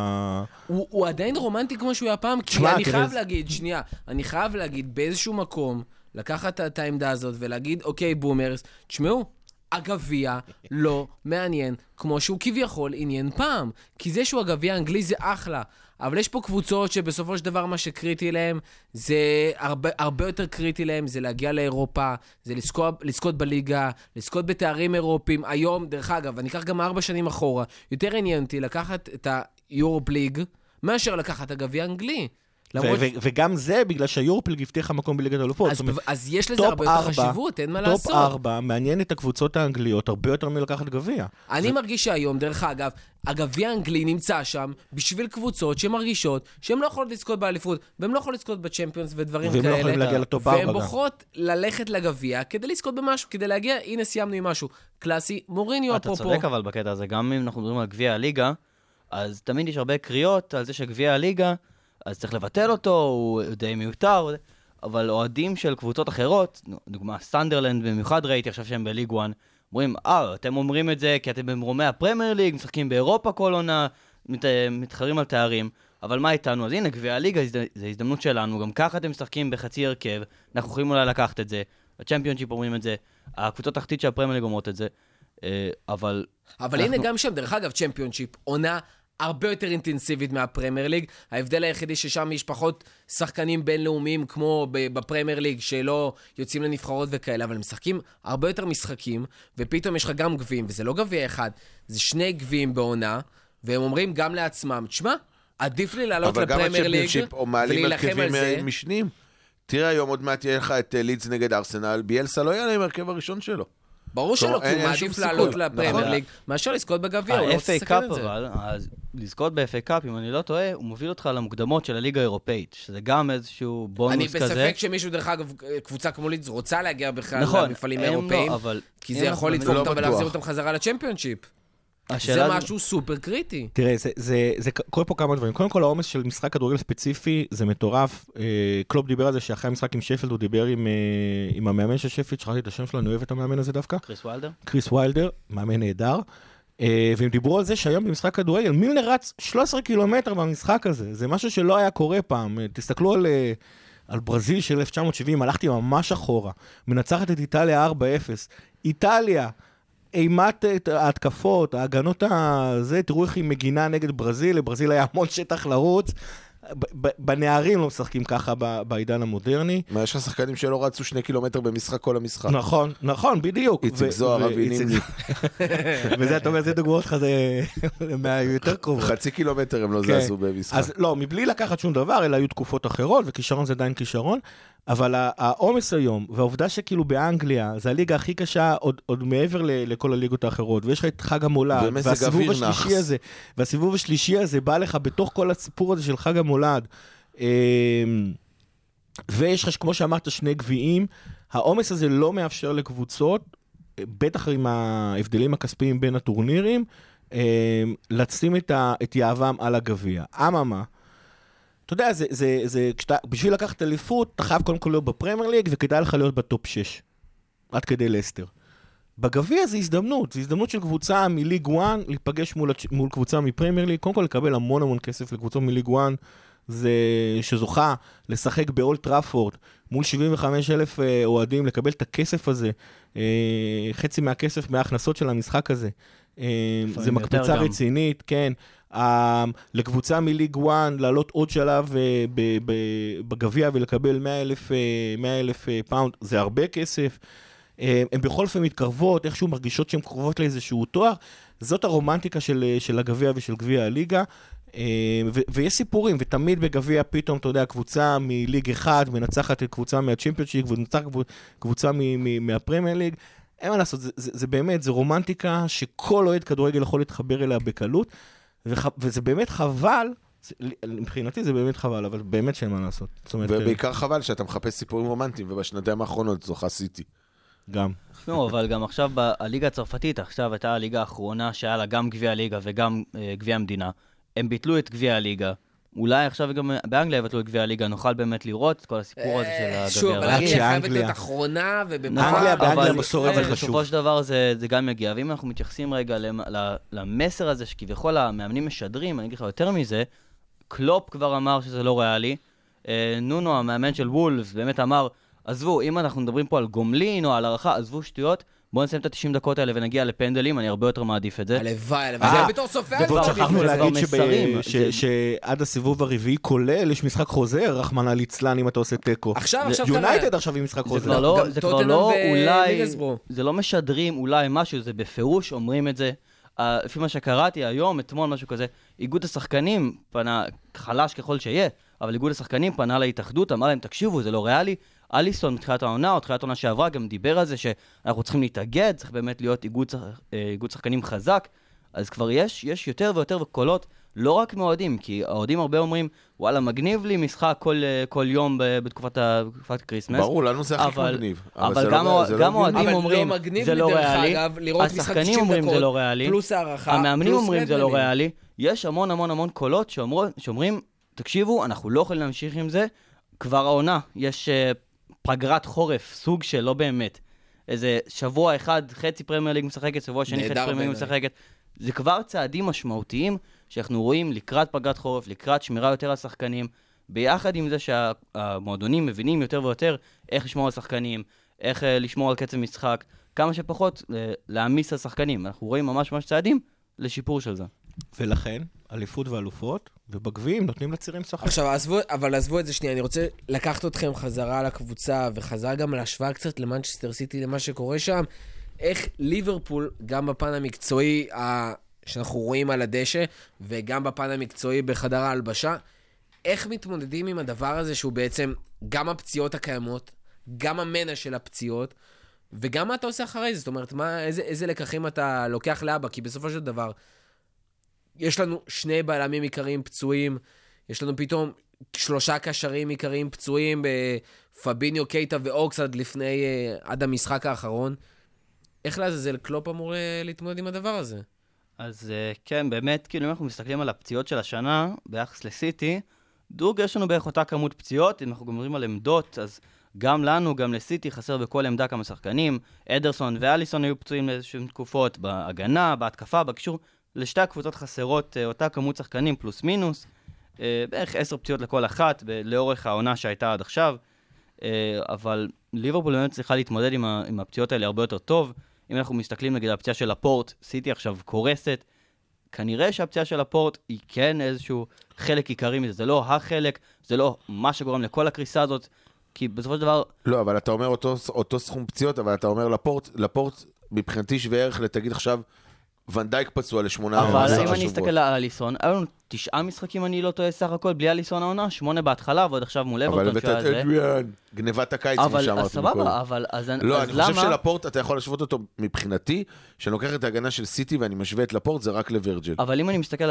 הוא, הוא עדיין רומנטי כמו שהוא היה פעם, כי אני תראה, חייב להגיד, שנייה, אני חייב להגיד באיזשהו מקום, לקחת את העמדה הזאת ולהגיד, אוקיי, boomers, תשמעו, הגביע לא מעניין כמו שהוא כביכול עניין פעם. כי זה שהוא הגביע האנגלי זה אחלה. אבל יש פה קבוצות שבסופו של דבר מה שקריטי להם, זה הרבה, הרבה יותר קריטי להם, זה להגיע לאירופה, זה לזכות, לזכות בליגה, לזכות בתארים אירופיים. היום, דרך אגב, אני אקח גם ארבע שנים אחורה, יותר עניין אותי לקחת את היורופה ליג, מאשר לקחת את הגביע האנגלי. ו- למרות... ו- וגם זה בגלל שהיורופה ליג הבטיח לך מקום בליגת האלופות. אז, אומרת, אז יש לזה הרבה יותר חשיבות, אין מה לעשות. top ארבע מעניין את הקבוצות האנגליות הרבה יותר מלקחת גביע. אני מרגיש שהיום, דרך אגב, הגביע האנגלי נמצא שם בשביל קבוצות שמרגישות שהן לא יכולות לזכות באליפות, והן לא יכולות לזכות בצ'מפיונס ודברים והם כאלה. לא יכולים להגיע לטופ ארבע והן. בוחרות ללכת לגביע כדי לזכות במשהו, כדי להגיע, הנה סיימנו עם משהו. קלאסי, מוריניו אתה אפרופו. צודק אבל בקטע הזה, גם אם אנחנו מדברים על גביע הליגה, אז תמיד יש הרבה קריאות על זה שגביע הליגה, אז צריך לבטל אותו, הוא די מיותר, אבל אוהדים של קבוצות אחרות, דוגמה סנדרלנד במיוחד ראיתי עכשיו שהם בליג 1, אומרים, אה, אתם אומרים את זה כי אתם במרומי הפרמייר ליג, משחקים באירופה כל עונה, מת, מתחרים על תארים, אבל מה איתנו? אז הנה, גביע הליגה זה הזדמנות שלנו, גם ככה אתם משחקים בחצי הרכב, אנחנו יכולים אולי לקחת את זה, הצ'מפיונשיפ אומרים את זה, הקבוצות התחתית של הפרמייר ליג אומרות את זה, אה, אבל אבל אנחנו- הנה גם שם, דרך אגב, צ'מפיונשיפ, עונה הרבה יותר אינטנסיבית מהפרמייר ליג. ההבדל היחידי ששם יש פחות שחקנים בינלאומיים כמו בפרמייר ליג, שלא יוצאים לנבחרות וכאלה, אבל הם משחקים הרבה יותר משחקים, ופתאום יש לך גם גביעים, וזה לא גביע אחד, זה שני גביעים בעונה, והם אומרים גם לעצמם, תשמע, עדיף לי לעלות לפרמייר ליג ולהילחם על זה. משנים. תראה היום עוד מעט יהיה לך את אה, לידס נגד ארסנל, ביאלסה לא יעלה עם ההרכב הראשון שלו. ברור שלא, כי הוא מעדיף לעלות. לפרמייר נכון. ליג, מאשר לזכות בגביע, הוא לא רוצה לסכן את זה. אבל, אז לזכות ב-FA קאפ, אם אני לא טועה, הוא מוביל אותך למוקדמות של הליגה האירופאית, שזה גם איזשהו אני בונוס כזה. בספק שמישהו, דרך אגב, קבוצה כמו לידס רוצה להגיע בכלל נכון, למפעלים לא, האירופאים, אבל... כי זה יכול לדפוק לא אותם. ולהחזיר אותם חזרה לצ'מפיונשיפ. זה השאלה משהו סופר קריטי. תראה, זה, זה, זה קורה פה כמה דברים. קודם כל, העומס של משחק כדורגל ספציפי זה מטורף. אה, קלופ דיבר על זה שאחרי המשחק עם שפילד, הוא דיבר עם, אה, עם המאמן של שפילד, שכחתי את השם שלו, אני אוהב את המאמן הזה דווקא, קריס ויילדר? קריס ויילדר, מאמן נהדר. אה, והם דיברו על זה שהיום במשחק כדורגל, מילנר רץ 13 קילומטר במשחק הזה. זה משהו שלא היה קורה פעם. תסתכלו על... אה, על ברזיל של 1970, הלכתי ממש אחורה. מנצחת את איטליה 4-0. איטליה, אימת ההתקפות, ההגנות הזה, תראו איך היא מגינה נגד ברזיל, לברזיל היה המון שטח לרוץ. בנערים לא משחקים ככה בעידן המודרני. מה, יש לך שחקנים שלא רצו שני קילומטר במשחק כל המשחק. נכון, נכון, בדיוק. איציק זוהר, אבי נימני. וזה, אתה אומר, זה דוגמאות לך, זה מהיותר קרובות. חצי קילומטר הם לא כן. זזו במשחק. אז לא, מבלי לקחת שום דבר, אלא היו תקופות אחרות, וכישרון זה עדיין כישרון, אבל העומס היום, והעובדה שכאילו באנגליה, זה הליגה הכי קשה עוד, עוד מעבר ל- לכל הליגות האחרות, ויש לך את חג המולד, והסיבוב השלישי. הזה, והסיבוב השלישי הזה בא לך בתוך כל הסיפור הזה של חג המולד. אמ, ויש לך, כמו שאמרת, שני גביעים. העומס הזה לא מאפשר לקבוצות, בטח עם ההבדלים הכספיים בין הטורנירים, אמ, לשים את, את יהבם על הגביע. אממה, אתה יודע, זה, זה, זה, כשאתה, בשביל לקחת אליפות, אתה חייב קודם כל להיות בפרמייר ליג, וכדאי לך להיות ב top 6. עד כדי לסטר. בגביע זה הזדמנות, זו הזדמנות של קבוצה מליג 1 להיפגש מול, מול קבוצה מפרמייר ליג, קודם כל לקבל המון המון כסף לקבוצות מליג 1, זה שזוכה לשחק באולד טראפורד מול 75 אלף אה, אוהדים, לקבל את הכסף הזה, אה, חצי מהכסף מההכנסות של המשחק הזה. אה, זה מקפצה. רצינית, כן. אה, לקבוצה מליג 1 לעלות עוד שלב בגביע ולקבל 100 אלף, 100 אלף פאונד, זה הרבה כסף. הן בכל אופן מתקרבות, איכשהו מרגישות שהן קרובות לאיזשהו תואר. זאת הרומנטיקה של, של הגביע ושל גביע הליגה. אה, ו- ויש סיפורים, ותמיד בגביע פתאום, אתה יודע, קבוצה מליג אחד מנצחת את קבוצה מהצ'מפיונשיפ ומנצחת קבוצ- קבוצה מ- מ- מהפרמייר ליג. אין מה לעשות, זה, זה, זה באמת, זה רומנטיקה שכל אוהד כדורגל יכול להתחבר אליה בקלות, וח, וזה באמת חבל, זה, מבחינתי זה באמת חבל, אבל באמת שאין מה לעשות. אומרת, ובעיקר חבל שאתה מחפש סיפורים רומנטיים, ובשנתיים האחרונות זוכה סיטי. גם. לא, אבל גם עכשיו בליגה הצרפתית, עכשיו הייתה הליגה האחרונה שהיה לה גם גביע הליגה וגם אה, גביע המדינה. הם ביטלו את גביע הליגה. אולי עכשיו גם באנגליה יבטלו את גביע הליגה, נוכל באמת לראות את כל הסיפור הזה אה, של שוב, הגביע אבל הרגיל. אנגליה חייבת להיות אחרונה, אבל- באנגליה מסורת זה חשוב. בסופו של דבר זה, זה גם יגיע, ואם אנחנו מתייחסים רגע למסר הזה שכביכול המאמנים משדרים, אני אגיד לך יותר מזה, קלופ כבר אמר שזה לא ריאלי. אה, נונו, המאמן של וולפס, באמת אמר, עזבו, אם אנחנו מדברים פה על גומלין או על הערכה, עזבו שטויות, בואו נסיים את ה-90 דקות האלה ונגיע לפנדלים, אני הרבה יותר מעדיף את זה. הלוואי, הלוואי. אה, זה בתור צופה אני כבר מעדיף שכחנו את זה. כבר להגיד שעד הסיבוב הרביעי כולל, יש משחק חוזר, רחמנא ליצלן אם אתה עושה תיקו. עכשיו, עכשיו קרה. יונייטד עכשיו עם משחק זה חוזר. לא, זה כבר לא אולי. זה לא משדרים אולי משהו, זה בפירוש אומרים את זה. לפי מה שקראתי היום, אתמול, משהו כזה, איגוד השחקנים פנה, חלש ככל שיהיה, אבל איגוד השחקנים פנה להתאחדות, אמר להם, תקשיבו, זה לא ריאלי. אליסון בתחילת העונה, או תחילת העונה שעברה, גם דיבר על זה שאנחנו צריכים להתאגד, צריך באמת להיות איגוד, שח- אה, איגוד שחקנים חזק. אז כבר יש, יש יותר ויותר קולות, לא רק מאוהדים, כי האוהדים הרבה אומרים, וואלה, מגניב לי משחק כל, אה, כל יום בתקופת, ה- בתקופת ה Christmas. ברור, לנו זה הכי אבל- מגניב. אבל זה גם לא- זה לא גם מגניב. אוהדים אבל אומרים, לא מגניב זה לא ריאלי. אגב, לראות משחק 90 השחקנים אומרים זה דקות, לא ריאלי. פלוס הארכה, המאמנים פלוס אומרים זה לא. ריאלי. יש המון המון המון קולות שאומרו- שאומרים, תקשיבו, אנחנו לא יכולים להמשיך עם זה. כבר העונה, יש אה, פגרת חורף, סוג של לא באמת. איזה שבוע אחד, חצי פרמייר ליג משחקת, שבוע שני חצי פרמייר ליג. משחקת. זה כבר צעדים משמעותיים שאנחנו רואים לקראת פגרת חורף, לקראת שמירה יותר על שחקנים, ביחד עם זה שהמועדונים מבינים יותר ויותר איך לשמור על שחקנים, איך אה, לשמור על קצב משחק, כמה שפחות אה, להעמיס על שחקנים. אנחנו רואים ממש ממש צעדים לשיפור של זה. ולכן, אליפות ואלופות, ובגביעים נותנים לצירים לשחק. עכשיו, עזבו, אבל עזבו את זה שנייה, אני רוצה לקחת אתכם חזרה לקבוצה, וחזרה גם להשוואה קצת למנצ'סטר סיטי, למה שקורה שם. איך ליברפול, גם בפן המקצועי ה... שאנחנו רואים על הדשא, וגם בפן המקצועי בחדר ההלבשה, איך מתמודדים עם הדבר הזה שהוא בעצם גם הפציעות הקיימות, גם המנע של הפציעות, וגם מה אתה עושה אחרי זה? זאת אומרת, מה, איזה, איזה לקחים אתה לוקח לאבא? כי בסופו של דבר, יש לנו שני בלמים עיקריים פצועים, יש לנו פתאום שלושה קשרים עיקריים פצועים, בפביניו, קייטה ואוקס עד לפני, אה, עד המשחק האחרון. איך לעזאזל קלופ אמור אה, להתמודד עם הדבר הזה? אז אה, כן, באמת, כאילו, אם אנחנו מסתכלים על הפציעות של השנה, ביחס לסיטי, דוג, יש לנו בערך אותה כמות פציעות, אם אנחנו גם מדברים על עמדות, אז גם לנו, גם לסיטי, חסר בכל עמדה כמה שחקנים. אדרסון ואליסון היו פצועים לאיזשהן תקופות, בהגנה, בהתקפה, בקישור. לשתי הקבוצות חסרות אה, אותה כמות שחקנים פלוס מינוס, אה, בערך עשר פציעות לכל אחת, לאורך העונה שהייתה עד עכשיו. אה, אבל ליברפול באמת צריכה להתמודד עם, ה- עם הפציעות האלה הרבה יותר טוב. אם אנחנו מסתכלים נגיד על הפציעה של הפורט, סיטי עכשיו קורסת. כנראה שהפציעה של הפורט היא כן איזשהו חלק עיקרי מזה, זה לא החלק, זה לא מה שגורם לכל הקריסה הזאת, כי בסופו של דבר, לא, אבל אתה אומר אותו, אותו סכום פציעות, אבל אתה אומר לפורט, לפורט מבחינתי שווה ערך לתגיד עכשיו, ונדייק פצוע לשמונה אבל אם אני שבועות. אסתכל על אליסון, היו לנו תשעה משחקים, אני לא טועה, סך הכל, בלי אליסון העונה, שמונה בהתחלה, ועוד עכשיו מול אבל אברטון הבאת שהיה את. אדריאן, גנבת הקיץ, כמו אבל, שאמרתי קודם. סבבה, אבל אז לא, אז אני למה... חושב שלפורט, אתה יכול להשוות אותו מבחינתי, שאני לוקח את ההגנה של סיטי ואני משווה את לפורט, זה רק לווירג'ל. אבל אם אני מסתכל,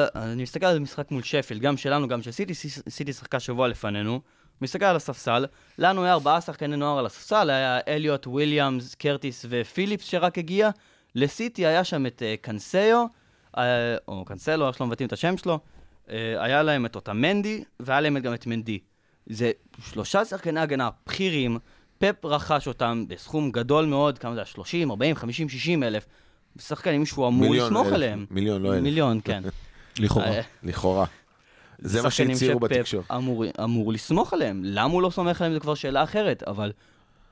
על- משחק מול שפילד, גם שלנו, גם של סיטי, סיטי- סיטי שיחקה שבוע לפנינו, מסתכל על הספסל, לנו היה ארבעה שחקני נוער על הספסל, היה אליוט, וויליאמס, קרטיס ופיליפס שרק הגיע, לסיטי היה שם את uh, קנסאו, uh, או קנסלו, איך שלא מבטאים את השם שלו, uh, היה להם את אוטמנדי, והיה להם גם את מנדי. זה שלושה שחקני הגנה בכירים, פפ רכש אותם בסכום גדול מאוד, כמה זה היה? 30, 40, 50, 60 אלף. שחקנים שהוא אמור לסמוך. עליהם. מיליון, לא אלף. מיליון, כן. לכאורה. אה, לכאורה. זה מה שחקנים שהצהירו שפפ בתקשורת. אמור, אמור לסמוך עליהם. למה הוא לא סומך עליהם זה כבר שאלה אחרת, אבל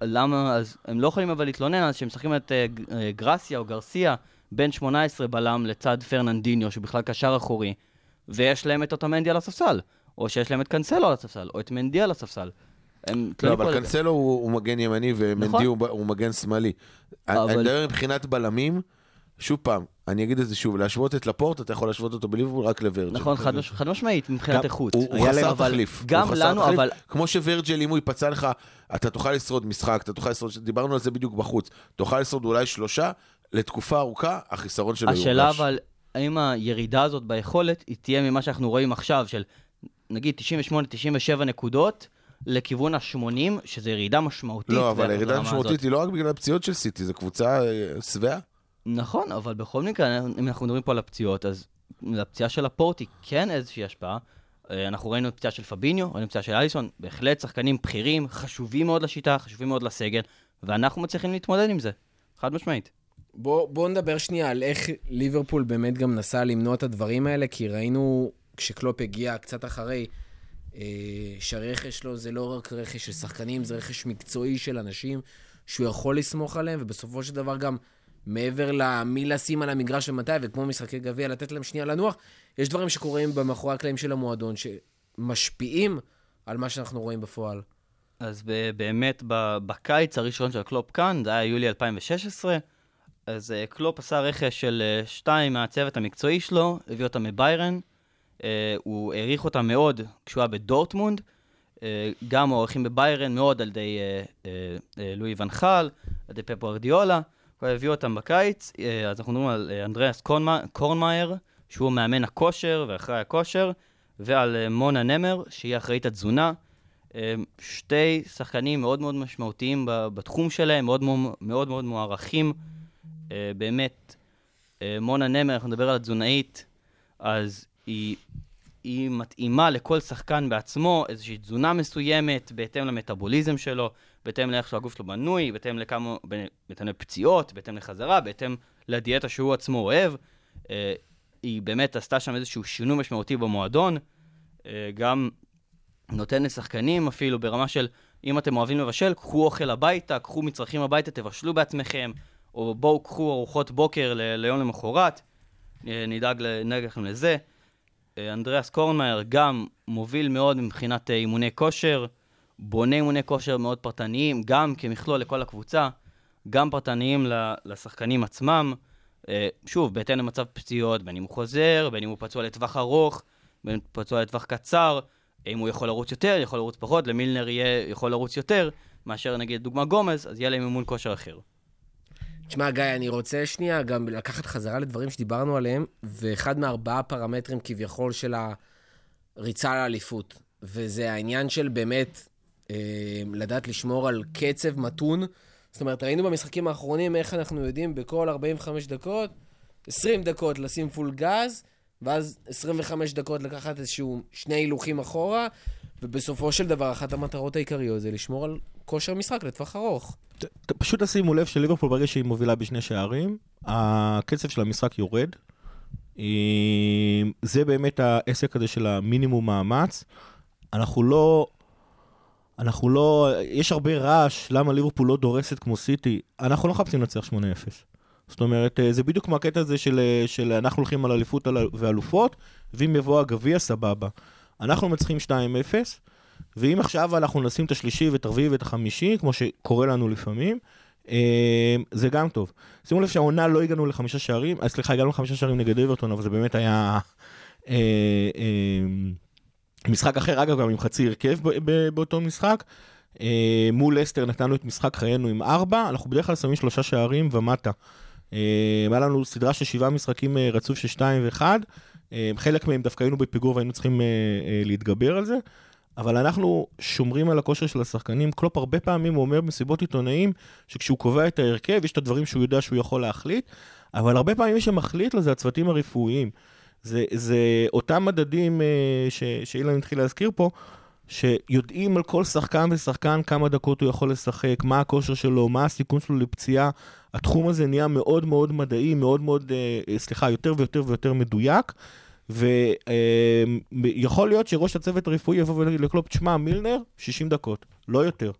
למה, אז הם לא יכולים אבל להתלונן על שהם משחקים את אה, גרסיה או גרסיה, בן 18 בלם לצד פרננדיניו, שהוא בכלל קשר אחורי, ויש להם את אוטמנדי על הספסל, או שיש להם את קנסלו על הספסל, או את מנדי על הספסל. הם לא, אבל קנסלו הוא הוא מגן ימני ומנדי נכון. הוא הוא מגן שמאלי. אבל- אני מדבר מבחינת בלמים, שוב פעם, אני אגיד את זה שוב, להשוות את לפורט, אתה יכול להשוות אותו בליברפול רק לווירג'ל. נכון, חד מש- חד משמעית, מבחינת גם- איכות. הוא הוא חסר תחליף. גם הוא חסר לנו, תחליף. אבל- כמו שווירג'ל, אם הוא ייפצע לך, אתה תוכל לשרוד משחק, אתה תוכל לשרוד, דיברנו על זה בדיוק בחוץ. תוכל לשרוד אולי שלושה, לתקופה ארוכה, החיסרון שלו יורגש. השאלה אבל, האם הירידה הזאת ביכולת, היא תהיה ממה שאנחנו רואים עכשיו, של נגיד 98-97 נקודות, לכיוון ה-80, שזו ירידה משמעותית. לא, אבל הירידה לרמה המשמעותית הזאת. היא לא רק בגלל הפציעות של סיטי, זו קבוצה אה, שבעה. נכון, אבל בכל מקרה, אם אנחנו מדברים פה על הפציעות, אז לפציעה של הפורט היא כן איזושהי השפעה. אה, אנחנו ראינו פציעה של פביניו, ראינו פציעה של אליסון, בהחלט שחקנים בכירים, חשובים מאוד לשיטה, חשובים מאוד לסגל, ואנחנו מצליחים להתמודד עם זה, חד משמעית. בואו בוא נדבר שנייה על איך ליברפול באמת גם נסע למנוע את הדברים האלה, כי ראינו כשקלופ הגיע קצת אחרי, אה, שהרכש שלו זה לא רק רכש של שחקנים, זה רכש מקצועי של אנשים שהוא יכול לסמוך עליהם, ובסופו של דבר גם מעבר למי לשים על המגרש ומתי, וכמו משחקי גביע, לתת להם שנייה לנוח, יש דברים שקורים במאחורי הקלעים של המועדון, שמשפיעים על מה שאנחנו רואים בפועל. אז באמת, בקיץ הראשון של קלופ כאן, זה היה יולי 2016, אז אה, קלופ עשה רכש של אה, שתיים מהצוות המקצועי שלו, הביא אותם מביירן, אה, הוא העריך אותם מאוד כשהוא היה בדורטמונד, גם מוערכים בביירן מאוד על ידי לואי ונחל, על ידי פפ ארדיולה, הוא הביא אותם בקיץ, אה, אז אנחנו מדברים על אה, אנדריאס קורנמא- קורנמאייר, שהוא מאמן הכושר ואחראי הכושר, ועל אה, מונה נמר, שהיא אחראית התזונה. שתי שחקנים מאוד מאוד משמעותיים בתחום שלהם, מאוד מאוד מאוד, מוערכים. באמת, מונה נמר, אנחנו נדבר על התזונאית, אז היא, היא מתאימה לכל שחקן בעצמו איזושהי תזונה מסוימת, בהתאם למטאבוליזם שלו, בהתאם לאיך שהגוף שלו בנוי, בהתאם לכמה, בהתאם לפציעות, בהתאם לחזרה, בהתאם לדיאטה שהוא עצמו אוהב. אה, היא באמת עשתה שם איזשהו שינוי משמעותי במועדון, אה, גם נותן לשחקנים אפילו ברמה של, אם אתם אוהבים לבשל, קחו אוכל הביתה, קחו מצרכים הביתה, תבשלו בעצמכם, או בואו קחו ארוחות בוקר ל- ליום למחרת, אה, נדאג לכם לזה. אה, אנדריאס קורנמאייר גם מוביל מאוד מבחינת אה, אימוני כושר, בונה אימוני כושר מאוד פרטניים, גם כמכלול לכל הקבוצה, גם פרטניים לשחקנים עצמם. אה, שוב, בהתאם למצב פציעות, בין אם הוא חוזר, בין אם הוא פצוע לטווח ארוך, בין אם הוא פצוע לטווח קצר, אם הוא יכול לרוץ יותר, יכול לרוץ פחות, למילנר יהיה יכול לרוץ יותר, מאשר נגיד דוגמה גומז, אז יהיה להם אימון כושר אחר. תשמע, גיא, אני רוצה שנייה גם לקחת חזרה לדברים שדיברנו עליהם, ואחד מארבעה פרמטרים כביכול של הריצה לאליפות, וזה העניין של באמת לדעת לשמור על קצב מתון. זאת אומרת, ראינו במשחקים האחרונים איך אנחנו יודעים בכל 45 דקות, 20 דקות לשים פול גז, ואז 25 דקות לקחת איזשהו שני הילוכים אחורה, ובסופו של דבר אחת המטרות העיקריות זה לשמור על כושר משחק לטווח ארוך. פשוט תשימו לב שליברפול ברגע שהיא מובילה בשני שערים, הקצב של המשחק יורד. אה, זה באמת העסק הזה של המינימום מאמץ. אנחנו לא... אנחנו לא... יש הרבה רעש למה ליברפול לא דורסת כמו סיטי. אנחנו לא מחפשים לנצח 8-0. זאת אומרת, אה, זה בדיוק כמו הקטע הזה של, אה, של אנחנו הולכים על אליפות ואלופות, ואם יבוא הגביע, סבבה. אנחנו מנצחים 2-0, ואם עכשיו אנחנו נשים את השלישי ואת הרביעי ואת החמישי, כמו שקורה לנו לפעמים, אה, זה גם טוב. שימו לב שהעונה לא הגענו לחמישה שערים, סליחה, הגענו לחמישה שערים נגד אברטון, אבל זה באמת היה משחק אחר, אגב, גם עם חצי הרכב באותו משחק. אה, מול לסטר נתנו את משחק חיינו עם ארבע, אנחנו בדרך כלל שמים שלושה שערים ומטה. אה, היה לנו סדרה של שבעה משחקים אה, רצוף של שתיים ואחד, חלק מהם דווקא היינו בפיגור והיינו צריכים להתגבר על זה. אבל אנחנו שומרים על הכושר של השחקנים. קלופ הרבה פעמים הוא אומר במסיבות עיתונאים, שכשהוא קובע את ההרכב, יש את הדברים שהוא יודע שהוא יכול להחליט, אבל הרבה פעמים מי שמחליט לו זה הצוותים הרפואיים. זה, זה אותם מדדים אה, ש, שאילן התחיל להזכיר פה, שיודעים על כל שחקן ושחקן כמה דקות הוא יכול לשחק, מה הכושר שלו, מה הסיכון שלו לפציעה. התחום הזה נהיה מאוד מאוד מדעי, מאוד מאוד, אה, אה, סליחה, יותר ויותר ויותר מדויק. ויכול להיות שראש הצוות הרפואי יבוא לקלופ, תשמע, מילנר, 60 דקות, לא יותר.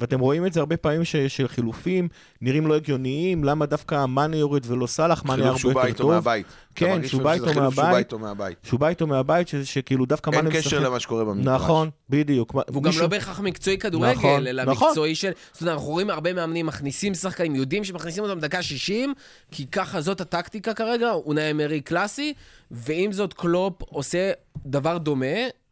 ואתם רואים את זה הרבה פעמים ש- של חילופים, נראים לא הגיוניים, למה דווקא מאנה יורד ולא סאלח, מאנה חילוף הרבה יותר טוב. מהבית. כן, מרגיש שהוא בא איתו חילוף שהוא בא מהבית. איתו מהבית. שהוא בא איתו מהבית, ש- שכאילו דווקא מאנה אין קשר למה שקורה במגרש. נכון, בדיוק. והוא גם לא בהכרח מקצועי כדורגל, נכון, אלא נכון. מקצועי של... זאת אומרת, אנחנו רואים הרבה מאמנים מכניסים שחקנים, יודעים שמכניסים אותם דקה 60, כי ככה זאת הטקטיקה כרגע, אונאי אמרי קלאסי, ועם זאת קלופ עושה דבר דומה,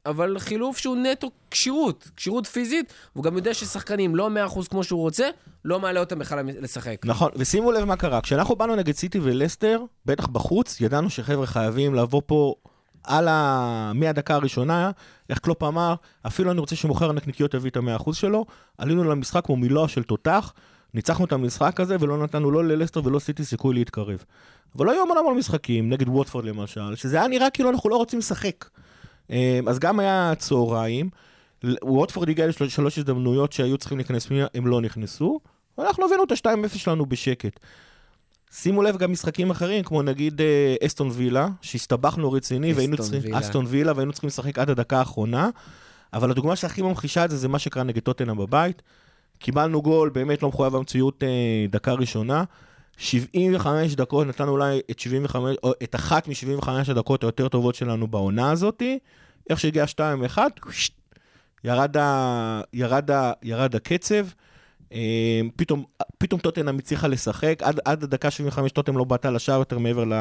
אבל חילוף שהוא נטו כשירות, כשירות פיזית, והוא גם יודע ששחקנים לא 100% כמו שהוא רוצה, לא מעלה אותם בכלל לשחק. נכון, ושימו לב מה קרה. כשאנחנו באנו נגד סיטי ולסטר, בטח בחוץ, ידענו שחבר'ה חייבים לבוא פה על ה... מהדקה הראשונה, איך קלופ אמר, אפילו אני רוצה שמוכר הנקניקיות יביא את המאה אחוז שלו, עלינו למשחק כמו מילוע של תותח, ניצחנו את המשחק הזה ולא נתנו לא ללסטר ולא סיטי סיכוי להתקרב. אבל היו המון המון משחקים, נגד ווטפורד למשל, שזה היה נראה כאילו אנחנו לא רוצים לשחק. אה, אז גם היה צהריים, ווטפורד הגיע לשלוש הזדמנויות שהיו צריכים להיכנס הם לא נכנסו, ואנחנו הבאנו את ה-2-0 שלנו בשקט. שימו לב גם משחקים אחרים, כמו נגיד אה, אסטון וילה, שהסתבכנו רציני, והיינו צריכים. אסטון וילה, והיינו צריכים לשחק עד הדקה האחרונה, אבל הדוגמה שהכי ממחישה את זה, זה מה שקרה נגד טוטנאם בבית. קיבלנו גול, באמת לא מחויב המציאות אה, דקה ראשונה. 75 דקות, נתנו אולי את 75, או את אחת מ-75 הדקות היותר טובות שלנו בעונה הזאתי. איך שהגיע 2-1, ירד, ה, ירד, ה, ירד הקצב. אה, פתאום, פתאום טוטנאם הצליחה לשחק, עד, עד הדקה 75 טוטנאם לא בעטה לשער יותר מעבר ל,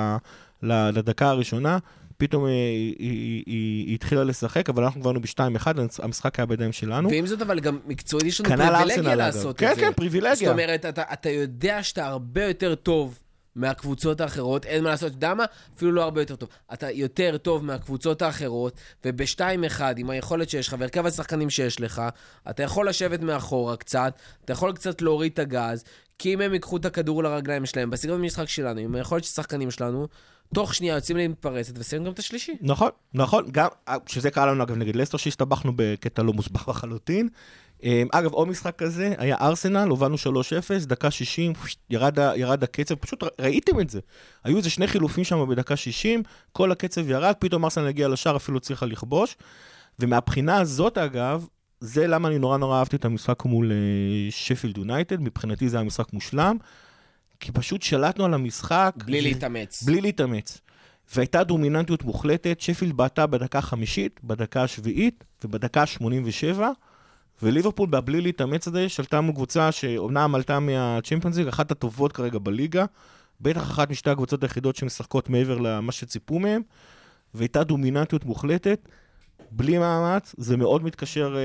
ל, לדקה הראשונה. פתאום אה, היא, היא, היא, היא התחילה לשחק, אבל אנחנו כבר היינו ב-2-1, המשחק היה בידיים שלנו. ועם זאת, אבל גם מקצועית יש לנו כנ"ל פריבילגיה. לעשות כן, את זה. כן, פריבילגיה. זאת אומרת, אתה, אתה יודע שאתה הרבה יותר טוב מהקבוצות האחרות, אין מה לעשות, אתה יודע מה? אפילו לא הרבה יותר טוב. אתה יותר טוב מהקבוצות האחרות, וב-2-1, עם היכולת שיש לך, והרכב השחקנים שיש לך, אתה יכול לשבת מאחורה קצת, אתה יכול קצת להוריד את הגז, כי אם הם ייקחו את הכדור לרגליים שלהם, בסגנון המשחק שלנו, עם היכולת של השחקנים שלנו, תוך שנייה יוצאים להתפרצת וסיים גם את השלישי. נכון, נכון, גם, שזה קרה לנו אגב נגד לסטר שהסתבכנו בקטע לא מוסבר לחלוטין. אה, אגב, עוד משחק כזה, היה ארסנל, הובלנו 3-0, דקה 60, ירד, ירד הקצב, פשוט ראיתם את זה. היו איזה שני חילופים שם בדקה 60, כל הקצב ירד, פתאום ארסנל הגיע לשער, אפילו הצליחה לכבוש. ומהבחינה הזאת, אגב, זה למה אני נורא נורא אהבתי את המשחק מול אה, שפילד יונייטד, מבחינתי זה היה משחק מושלם, כי פשוט שלטנו על המשחק. בלי ו- להתאמץ. בלי להתאמץ. והייתה דומיננטיות מוחלטת, שפילד בעטה בדקה החמישית, בדקה השביעית ובדקה ה-87, וליברפול בלי להתאמץ הזה שלטה מול קבוצה שאומנם עלתה מהצ'מפיונס ליג, אחת הטובות כרגע בליגה, בטח אחת משתי הקבוצות היחידות שמשחקות מעבר למה שציפו מהם, והייתה דומיננטיות מוחלטת, בלי מאמץ, זה מאוד מתקשר אה,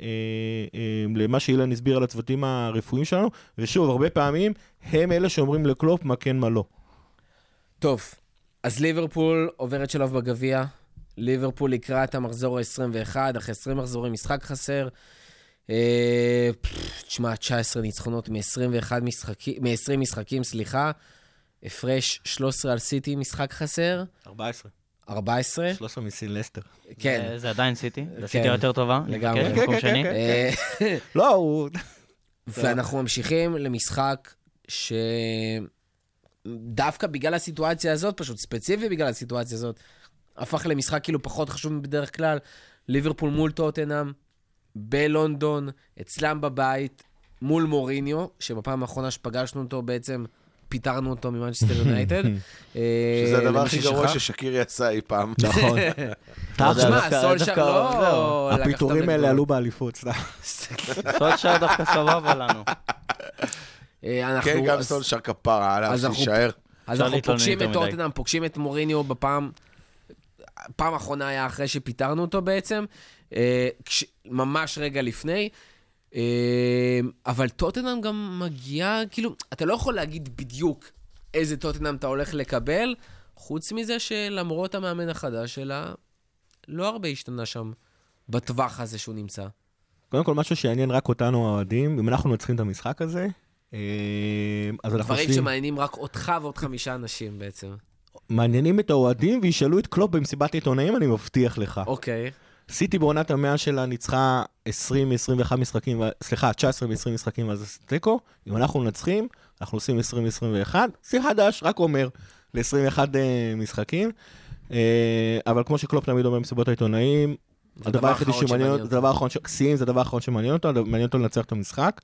אה, אה, למה שאילן הסביר על הצוותים הרפואיים שלנו, ושוב, הרבה פעמים הם אלה שאומרים לקלופ מה כן מה לא. טוב, אז ליברפול עוברת שלב בגביע. ליברפול לקראת המחזור ה-21, אחרי 20 מחזורים, משחק חסר. אה, תשמע, 19 ניצחונות מ-21 משחקים, מ-20 משחקים, סליחה. הפרש 13 על סיטי, משחק חסר. 14. 14. 13 מסין לסטר. כן. זה- עדיין סיטי, זה כן. סיטי יותר טובה. לגמרי. כן, כן, כן. כן, אה, לא, הוא... ואנחנו ממשיכים למשחק ש... דווקא בגלל הסיטואציה הזאת, פשוט ספציפי בגלל הסיטואציה הזאת, הפך למשחק כאילו פחות חשוב מבדרך כלל. ליברפול מול טוטנאם, בלונדון, אצלם בבית, מול מוריניו, שבפעם האחרונה שפגשנו אותו בעצם פיטרנו אותו ממנצ'סטר יונייטד. אה, שזה הדבר הכי גרוע. ששקירי עשה אי פעם. נכון. תשמע, סולשר לא... הפיטורים האלה. עלו באליפות, סתם. סולשר דווקא סבבה לנו. אה, כן, גם סולשר כפרה, עליו שיישאר. אז אנחנו פוגשים את. טוטנאם, פוגשים את מוריניו בפעם... פעם האחרונה היה אחרי שפיטרנו אותו בעצם, אה, ממש רגע לפני. אה, אבל טוטנאם גם מגיעה, כאילו, אתה לא יכול להגיד בדיוק איזה טוטנאם אתה הולך לקבל, חוץ מזה שלמרות המאמן החדש שלה, לא הרבה השתנה שם בטווח הזה שהוא נמצא. קודם כל, משהו שיעניין רק אותנו האוהדים, אם אנחנו מנצחים את המשחק הזה, אה, אז אנחנו דברים עושים... שמעניינים רק אותך ועוד חמישה אנשים בעצם. מעניינים את האוהדים וישאלו את קלופ במסיבת עיתונאים, אני מבטיח לך. אוקיי. סיטי בעונת המאה שלה ניצחה 20 מ-21 משחקים, סליחה, 19 מ-20 משחקים ואז זה תיקו. אם אנחנו מנצחים, אנחנו עושים 20 מ-21. שיא חדש, רק אומר, ל-21 משחקים. אה, אבל כמו שקלופ תמיד אומר במסיבות העיתונאים, זה הדבר היחידי שמעניין אותו, הדבר האחרון, שיאים זה הדבר האחרון שמעניין אותו, מעניין אותו לנצח את המשחק.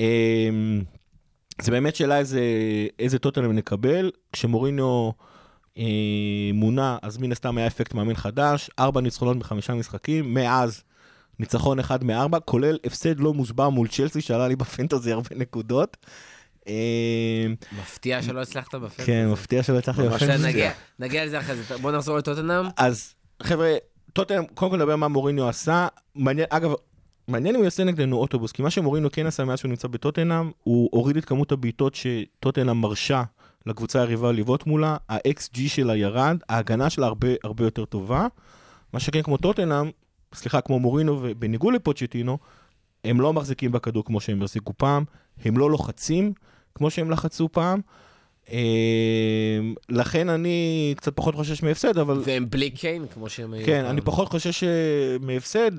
אה, זה באמת שאלה איזה, איזה טוטלם נקבל. כשמוריניו אה, מונה, אז מן הסתם היה אפקט מאמין חדש, ארבע ניצחונות בחמישה משחקים, מאז ניצחון אחד מארבע, כולל הפסד לא מוסבר מול צ'לסי, שעלה לי בפנטזי הרבה נקודות. אה, מפתיע שלא הצלחת בפנטזי. כן, מפתיע שלא הצלחתי בפנטזי. נגיע, לזה אחרי זה. בוא נחזור לטוטנאם. אז חבר'ה, טוטנאם, קודם כל נדבר מה מוריניו עשה. מעניין, אגב, מעניין אם הוא יעשה נגדנו אוטובוס, כי מה שמוריניו כן עשה מאז שהוא נמצא בטוטנאם, הוא הוריד את כמות הבעיטות שטוטנאם מרשה לקבוצה היריבה לבעוט מולה, ה-XG שלה ירד, ההגנה שלה הרבה הרבה יותר טובה. מה שכן כמו טוטנאם, סליחה, כמו מורינו ובניגוד לפוצ'טינו, הם לא מחזיקים בכדור כמו שהם החזיקו פעם, הם לא לוחצים כמו שהם לחצו פעם. אה, לכן אני קצת פחות חושש מהפסד, אבל... והם בלי קיין, כמו שהם היו. כן. אני פחות חושש אה, מהפסד.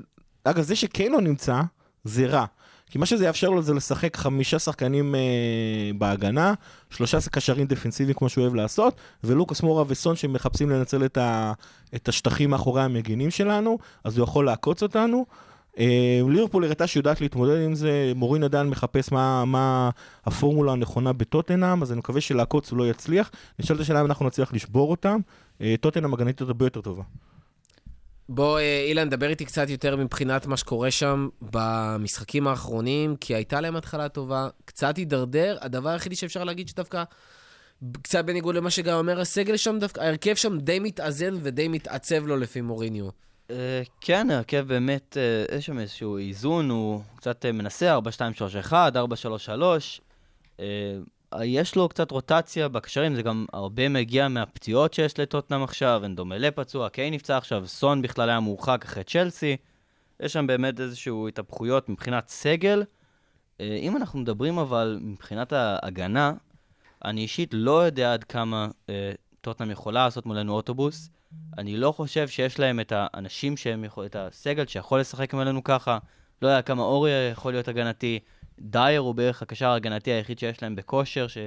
אגב, זה שקיין לא נמצא, זה רע. כי מה שזה יאפשר לו זה לשחק חמישה שחקנים אה, בהגנה, שלושה קשרים דפנסיביים כמו שהוא אוהב לעשות, ולוקאס מורה וסון שמחפשים לנצל את, ה, את השטחים מאחורי המגינים שלנו, אז הוא יכול לעקוץ אותנו. אה, ליברפול הראתה שיודעת להתמודד עם זה, מורין עדיין מחפש מה, מה הפורמולה הנכונה בטוטנאם, אז אני מקווה שלעקוץ הוא לא יצליח. נשאלת השאלה אם אנחנו נצליח לשבור אותם. אה, טוטנאם הגנתית הרבה יותר טובה. בוא, אה, אילן, דבר איתי קצת יותר מבחינת מה שקורה שם במשחקים האחרונים, כי הייתה להם התחלה טובה, קצת הידרדר. הדבר היחידי שאפשר להגיד שדווקא, קצת בניגוד למה שגם אומר הסגל שם, דווקא ההרכב שם די מתאזן ודי מתעצב לו לפי מוריניו. אה, כן, ההרכב באמת, אה, יש שם איזשהו איזון, הוא קצת מנסה, 4-2-3-1, 4-3-3. יש לו קצת רוטציה בקשרים, זה גם הרבה מגיע מהפציעות שיש לטוטנאם עכשיו, אנדומלה פצוע, קיי נפצע עכשיו, סון בכלל היה מורחק אחרי צ'לסי. יש שם באמת איזשהו התהפכויות מבחינת סגל. אה, אם אנחנו מדברים אבל מבחינת ההגנה, אני אישית לא יודע עד כמה אה, טוטנאם יכולה לעשות מולנו אוטובוס. אני לא חושב שיש להם את האנשים שהם יכול, את הסגל שיכול לשחק מולנו ככה. לא יודע כמה אורי יכול להיות הגנתי. דייר הוא בערך הקשר ההגנתי היחיד שיש להם בכושר, ש,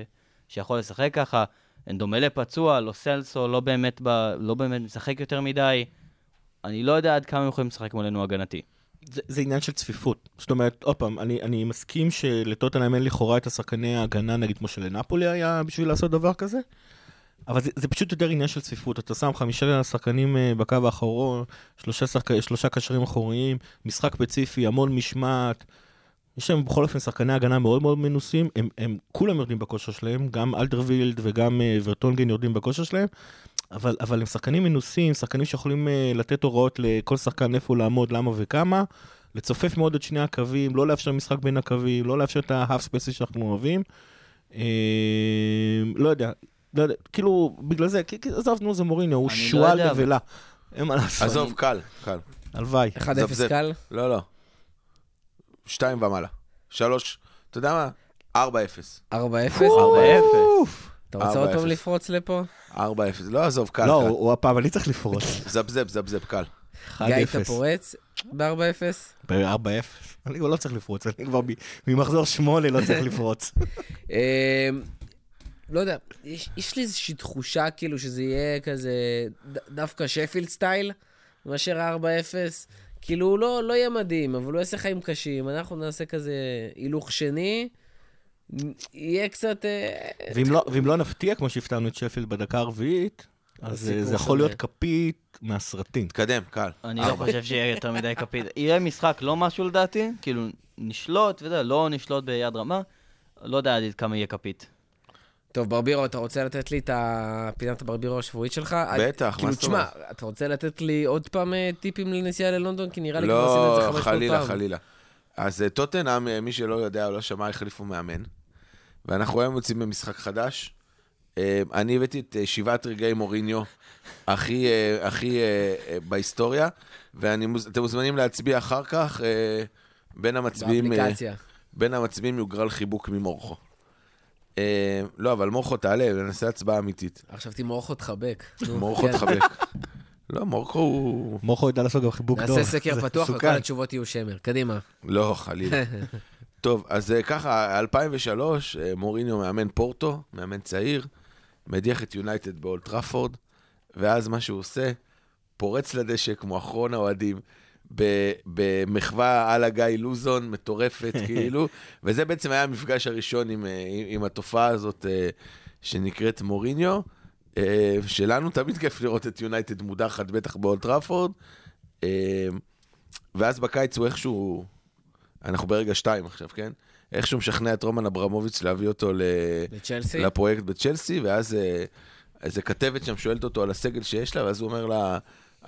שיכול לשחק ככה. אנדומלה פצוע, לא סלסו, לא באמת, ב, לא באמת משחק יותר מדי. אני לא יודע עד כמה הם יכולים לשחק מולנו הגנתי. זה, זה עניין של צפיפות. זאת אומרת, עוד פעם, אני, אני מסכים שלטוטנהאם אין לכאורה את השחקני ההגנה, נגיד כמו שלנפולי היה בשביל לעשות דבר כזה, אבל זה, זה פשוט יותר עניין של צפיפות. אתה שם חמישה שחקנים אה, בקו האחרון, שלושה, שחק... שלושה קשרים אחוריים, משחק ספציפי, המון משמעת. יש להם בכל אופן שחקני הגנה מאוד מאוד מנוסים, הם, הם כולם יורדים בכושר שלהם, גם אלדרווילד וגם uh, ורטונגן יורדים בכושר שלהם, אבל, אבל הם שחקנים מנוסים, שחקנים שיכולים uh, לתת הוראות לכל שחקן איפה לעמוד, למה וכמה, לצופף מאוד את שני הקווים, לא לאפשר משחק בין הקווים, לא לאפשר את ההאף ספייסי שאנחנו אוהבים. Uh, לא יודע, לא יודע, כאילו, בגלל זה, כי- כי עזוב, נו, זה מוריניו, הוא לא שועל יודע, נבלה. אין מה לעשות. עזוב, קל, קל. הלוואי. 1-0 זפזפ. קל. לא, לא. שתיים ומעלה. שלוש, אתה יודע מה? ארבע אפס. 4-0. 4-0. אתה רוצה עוד פעם 4-0. לפרוץ לפה? ארבע אפס. לא, עזוב, קל, לא. הוא הפעם, אני צריך לפרוץ. זפזפ, זפזפ, קל. גיא, 1-0. אתה פורץ ב-4-0? ב-4-0. אני כבר לא צריך לפרוץ, אני כבר ממחזור שמונה לא צריך לפרוץ. אמ, לא יודע, יש, יש לי איזושהי תחושה כאילו שזה יהיה כזה דווקא שפילד סטייל, מאשר 4-0. כאילו הוא לא, לא יהיה מדהים, אבל הוא יעשה חיים קשים. אנחנו נעשה כזה הילוך שני, יהיה קצת... אה, ואם לא- ואם לא נפתיע, כמו שהפתענו את שפילד בדקה הרביעית, אז אה, זה יכול. להיות כפית מהסרטים. תקדם, קל. אני לא. חושב שיהיה יותר מדי כפית. יהיה משחק לא משהו לדעתי, כאילו נשלוט, יודע, לא נשלוט ביד רמה. לא יודע עד כמה יהיה כפית. טוב, ברבירו, אתה רוצה לתת לי את הפינת הברבירו השבועית שלך? בטח, כאילו, מה זאת תשמע, אומרת? אתה רוצה לתת לי עוד פעם אה, טיפים לנסיעה ללונדון? כי נראה לי כבר עשינו את זה לא, 500 פעם. חלילה, חלילה. אז אה, טוטנאם, אה, מי שלא יודע או לא שמע, החליפו מאמן. ואנחנו היום יוצאים במשחק חדש. אני הבאתי את שבעת רגעי מוריניו הכי, הכי בהיסטוריה, ואתם מוזמנים להצביע אחר כך. בין המצביעים, באפליקציה. בין המצביעים יוגרל חיבוק ממורכו. אה, לא, אבל מורכו תעלה, נעשה הצבעה אמיתית. עכשיו תמרוך אותך בק. נו, מורכו. תחבק. לא, מורכו הוא... מורכו ידע לעשות גם חיבוק טוב. נעשה סקר פתוח וכל. התשובות יהיו שמר. קדימה. לא, חלילה. טוב, אז אה, ככה, 2003, אה, מוריניו מאמן פורטו, מאמן צעיר, מדיח את יונייטד באולט טראפורד, ואז מה שהוא עושה, פורץ לדשא כמו אחרון האוהדים, במחווה על הגיא לוזון, מטורפת כאילו, וזה בעצם היה המפגש הראשון עם, אה, עם, עם התופעה הזאת אה, שנקראת מוריניו. אה, שלנו תמיד כיף לראות את יונייטד מודחת, בטח באולט טראפורד. אה, ואז בקיץ הוא איכשהו, אנחנו ברגע שתיים עכשיו, כן? איכשהו משכנע את רומן אברמוביץ' להביא אותו ל... לצ'לסי? לפרויקט בצ'לסי, ואז איזה כתבת שם שואלת אותו על הסגל שיש לה, ואז הוא אומר לה,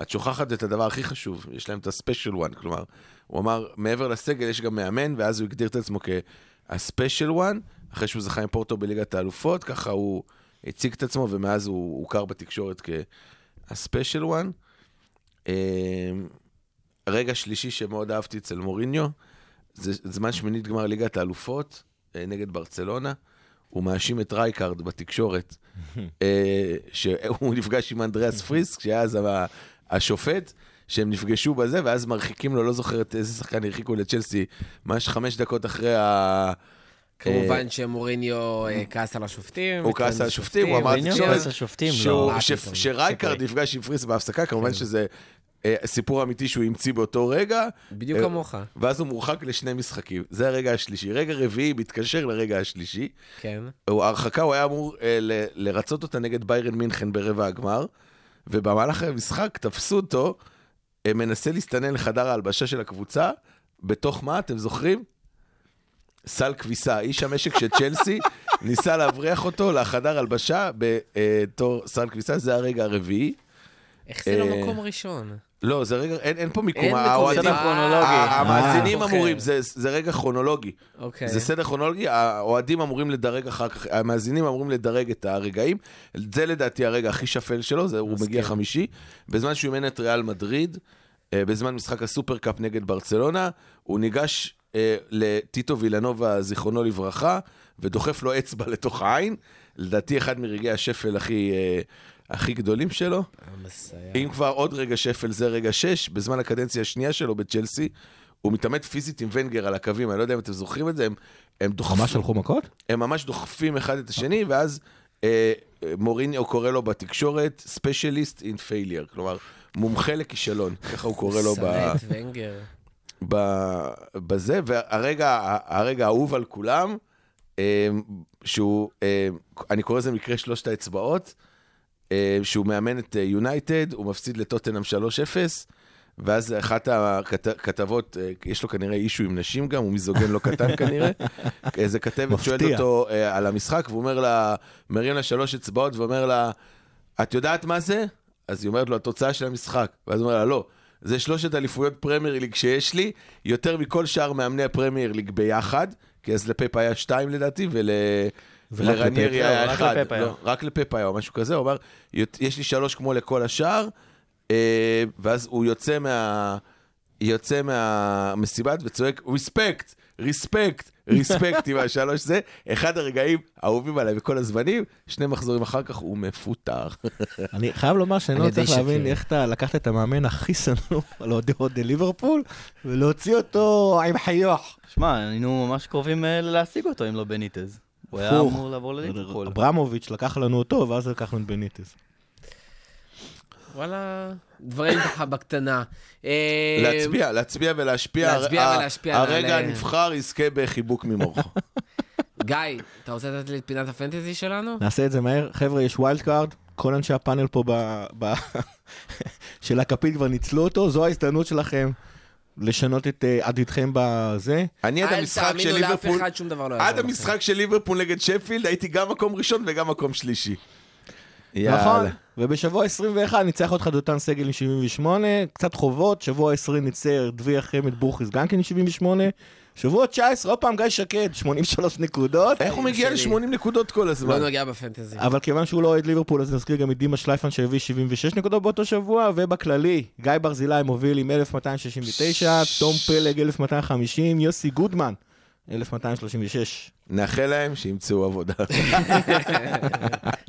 את שוכחת את הדבר הכי חשוב, יש להם את ה special one, כלומר, הוא אמר, מעבר לסגל יש גם מאמן, ואז הוא הגדיר את עצמו כה special one, אחרי שהוא זכה עם פורטו בליגת האלופות, ככה הוא הציג את עצמו, ומאז הוא הוכר בתקשורת כה special one. רגע שלישי שמאוד אהבתי אצל מוריניו, זה זמן שמינית גמר ליגת האלופות אה, נגד ברצלונה. הוא מאשים את רייקארד בתקשורת, אה, שהוא נפגש עם אנדריאס פריסק, שהיה אז השופט, שהם נפגשו בזה, ואז מרחיקים לו, לא זוכר את איזה שחקן הרחיקו לצ'לסי, ממש חמש דקות אחרי ה... כמובן שמוריניו אה, כעס על השופטים. הוא כעס על השופטים, הוא אמר מוריניו לתקשורת כעס על השופטים, שהוא- לא. ש- מה פתאום, שרייקארד שפרי. נפגש עם פריסק בהפסקה, כמובן שזה אה, סיפור אמיתי שהוא המציא באותו רגע. בדיוק אה, כמוך. ואז הוא מורחק לשני משחקים. זה הרגע השלישי. רגע רביעי מתקשר לרגע השלישי. כן. ההרחקה, הוא היה אמור אה, לרצות אותה נגד ביירן מינכן ברבע הגמר, ובמהלך המשחק תפסו אותו, מנסה להסתנן לחדר ההלבשה של הקבוצה, בתוך מה, אתם זוכרים? סל כביסה. איש המשק של צ'לסי ניסה להבריח אותו לחדר הלבשה בתור סל כביסה, זה הרגע הרביעי. איך זה לא אה, מקום ראשון? לא, זה רגע, אין, אין פה מיקום. אין האוהדים- סדר כרונולוגי. ה- המאזינים אה, אמורים, אוקיי. זה, זה רגע כרונולוגי. אוקיי. זה סדר כרונולוגי, האוהדים אמורים לדרג אחר כך, המאזינים אמורים לדרג את הרגעים. זה לדעתי הרגע הכי שפל שלו, זה, הוא מגיע חמישי. בזמן שהוא אימן את ריאל מדריד, אה, בזמן משחק הסופרקאפ נגד ברצלונה, הוא ניגש אה, לטיטו וילנובה, זיכרונו לברכה, ודוחף לו אצבע לתוך העין. לדעתי אחד מרגעי השפל הכי, אה, הכי גדולים שלו. אם כבר עוד רגע שפל זה רגע שש, בזמן הקדנציה השנייה שלו בצ'לסי, הוא מתעמת פיזית עם ונגר על הקווים, אני לא יודע אם אתם זוכרים את זה, הם, הם דוחפים, ממש שלחו מכות? הם ממש דוחפים אחד את השני, ואז אה, מוריניו קורא לו בתקשורת Specialist in failure, כלומר, מומחה לכישלון, ככה הוא קורא לו ב, ונגר. ב, בזה, והרגע הרגע האהוב על כולם, אה, שהוא, אה, אני קורא לזה מקרה שלושת האצבעות, שהוא מאמן את יונייטד, הוא מפסיד לטוטנאם 3-0, ואז אחת הכתבות, אה, יש לו כנראה אישו עם נשים גם, הוא מיזוגן לא קטן כנראה, איזה כתבת. שואלת אותו אה, על המשחק, והוא אומר לה, מרים לה שלוש אצבעות ואומר לה, את יודעת מה זה? אז היא אומרת לו, התוצאה של המשחק. ואז הוא אומר לה, לא, זה שלושת אליפויות פרמייר ליג שיש לי, יותר מכל שאר מאמני הפרמייר ליג ביחד, כי אז לפפ היה שתיים לדעתי, ול... היה לא, רק אחד. לפפ היה. לא, רק לפפ היה או משהו כזה, הוא אמר, יש לי שלוש כמו לכל השאר, אה, ואז הוא יוצא מה... יוצא מהמסיבת וצועק, ריספקט, ריספקט, ריספקט עם השלוש זה, אחד הרגעים האהובים עליי בכל הזמנים, שני מחזורים אחר כך הוא מפוטר. אני חייב לומר שאני לא צריך להבין. איך אתה לקחת את המאמן הכי שנוא על אוהדי אוהדי ליברפול, ולהוציא אותו עם חיוך. שמע, היינו ממש קרובים אה, להשיג אותו אם לא בניטז. הוא היה. אמור לעבור לליברפול. אברמוביץ' לקח לנו אותו, ואז לקחנו את בניטס. וואלה, דברים ככה בקטנה. אה, להצביע, להצביע ולהשפיע. להצביע ולהשפיע הרגע הנבחר יזכה בחיבוק ממורך. גיא, אתה רוצה לתת לי את פינת הפנטזי שלנו? נעשה את זה מהר. חבר'ה, יש ווילד קארד, כל אנשי הפאנל פה ב... ב... של הכפית כבר ניצלו אותו, זו ההזדמנות שלכם לשנות את אה, עתידכם בזה. אני עד אל המשחק של תאמינו לאף ליברפול, אחד, שום דבר לא יעזור עד. המשחק של ליברפול נגד שפילד, הייתי גם מקום ראשון וגם מקום שלישי. נכון. ובשבוע 21 ניצח אותך דותן סגל עם 78, קצת חובות, שבוע 20 ניצר דביר חמד בוכריס גם כן עם 78, שבוע 19 עוד פעם גיא שקד, 83 נקודות, איך הוא מגיע שלי. ל-80 נקודות כל הזמן? לא נוגע בפנטזי. אבל כיוון שהוא לא אוהד ליברפול אז נזכיר גם את דימה שלייפן שהביא 76 נקודות באותו שבוע, ובכללי, גיא ברזילי מוביל עם 1269, תום פלג 1250, יוסי גודמן 1236. נאחל להם שימצאו עבודה.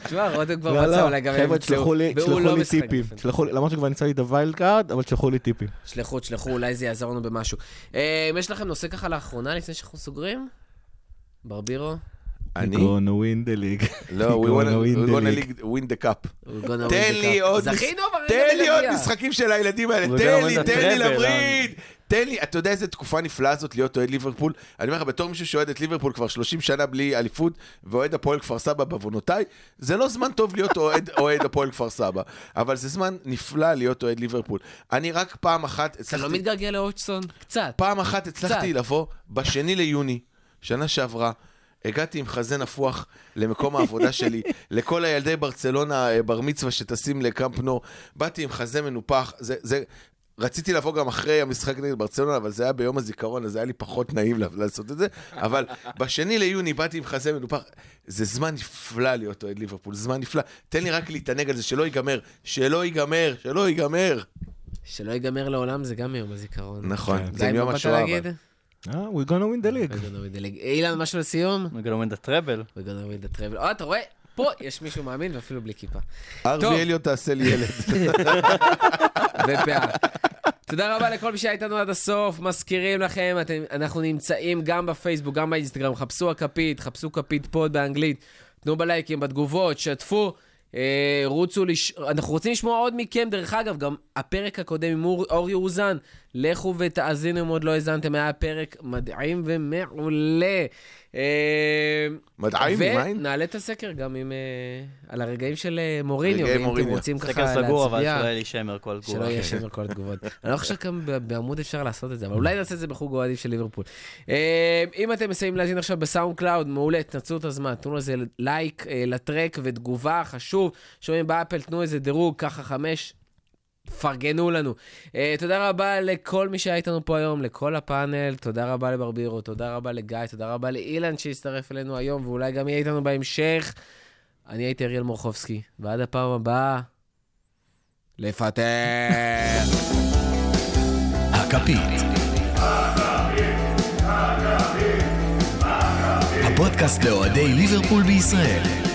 תשמע, רותם כבר לא, מצא, לא, אולי גם הם חבר'ה, ימצאו. לי והוא תשלחו לא לי משחק טיפים, לי- למרות שכבר ניצלתי את הווילד קארד, אבל תשלחו לי טיפים. שלחו, תשלחו, אולי זה יעזור לנו במשהו. אה, אם יש לכם נושא ככה לאחרונה, לפני שאנחנו סוגרים? ברבירו? אני? gonna win the league. לא, we We're gonna win the league. We're gonna תן win the לי cup. עוד תן לי עוד. משחקים של הילדים האלה, תן לי, תן לי לווריד. תן לי, אתה יודע איזה תקופה נפלאה זאת להיות אוהד ליברפול? אני אומר לך, בתור מישהו שאוהד את ליברפול כבר 30 שנה בלי אליפות, ואוהד הפועל כפר סבא בעוונותיי, זה לא זמן טוב להיות אוהד, אוהד הפועל כפר סבא, אבל זה זמן נפלא להיות אוהד ליברפול. אני רק פעם אחת אתה לא הצלחתי... מתגעגע לאוצ'סון? קצת. פעם אחת הצלחתי קצת. לבוא בשני ליוני, שנה שעברה. הגעתי עם חזה נפוח למקום העבודה שלי, לכל הילדי ברצלונה אה, בר מצווה שטסים לקמפ נו, באתי עם חזה מנופח, זה, זה, רציתי לבוא גם אחרי המשחק נגד ברצלונה, אבל זה היה ביום הזיכרון, אז היה לי פחות נעים לעשות את זה, אבל בשני ליוני באתי עם חזה מנופח, זה זמן נפלא להיות אוהד ליברפול, זמן נפלא, תן לי רק להתענג על זה, שלא ייגמר, שלא ייגמר, שלא ייגמר. שלא ייגמר לעולם, זה גם מיום הזיכרון. נכון, כן. זה מיום השואה. אבל. אה, we're gonna win the league. אילן, משהו לסיום? we're gonna win the treble. We're gonna win the travel. אה, אתה רואה? פה יש מישהו מאמין ואפילו בלי כיפה. ארווי טוב. אליוט תעשה לי ילד. ופאה. תודה רבה לכל מי שהיה איתנו עד הסוף, מזכירים לכם, אתם, אנחנו נמצאים גם בפייסבוק, גם באינסטגרם, חפשו הכפית, חפשו כפית פוד באנגלית, תנו בלייקים, בתגובות, שתפו. אה, רוצו, לש... אנחנו רוצים לשמוע עוד מכם, דרך אגב, גם הפרק הקודם עם אור, אור יאוזן, לכו ותאזינו אם עוד לא האזנתם, היה פרק מדהים ומעולה. אה, מדעים, ממיין? ונעלה את הסקר גם עם, אה, על הרגעים של אה, מוריניו, ואם אתם. רוצים ככה סקר להצביע. סגור, אבל שלא יהיה לי שמר כל שלא תגובה. יהיה שמר כל התגובות. אני לא חושב כמה בעמוד אפשר לעשות את זה, אבל אולי נעשה את זה בחוג אוהדים של ליברפול. אם אתם מסיימים להאזין עכשיו ב SoundCloud, מעולה, תנצלו את הזמן, תנו לזה לייק לטרק ותגובה, חשוב. שומעים ב Apple, תנו איזה דירוג, ככה חמש. פרגנו לנו. אה, תודה רבה לכל מי שהיה איתנו פה היום, לכל הפאנל, תודה רבה לברבירו, תודה רבה לגיא, תודה רבה לאילן שהצטרף אלינו היום, ואולי גם יהיה איתנו בהמשך. אני הייתי אריאל מורחובסקי, ועד הפעם הבאה, לפטר. הכפית. הפודקאסט לאוהדי ליברפול בישראל.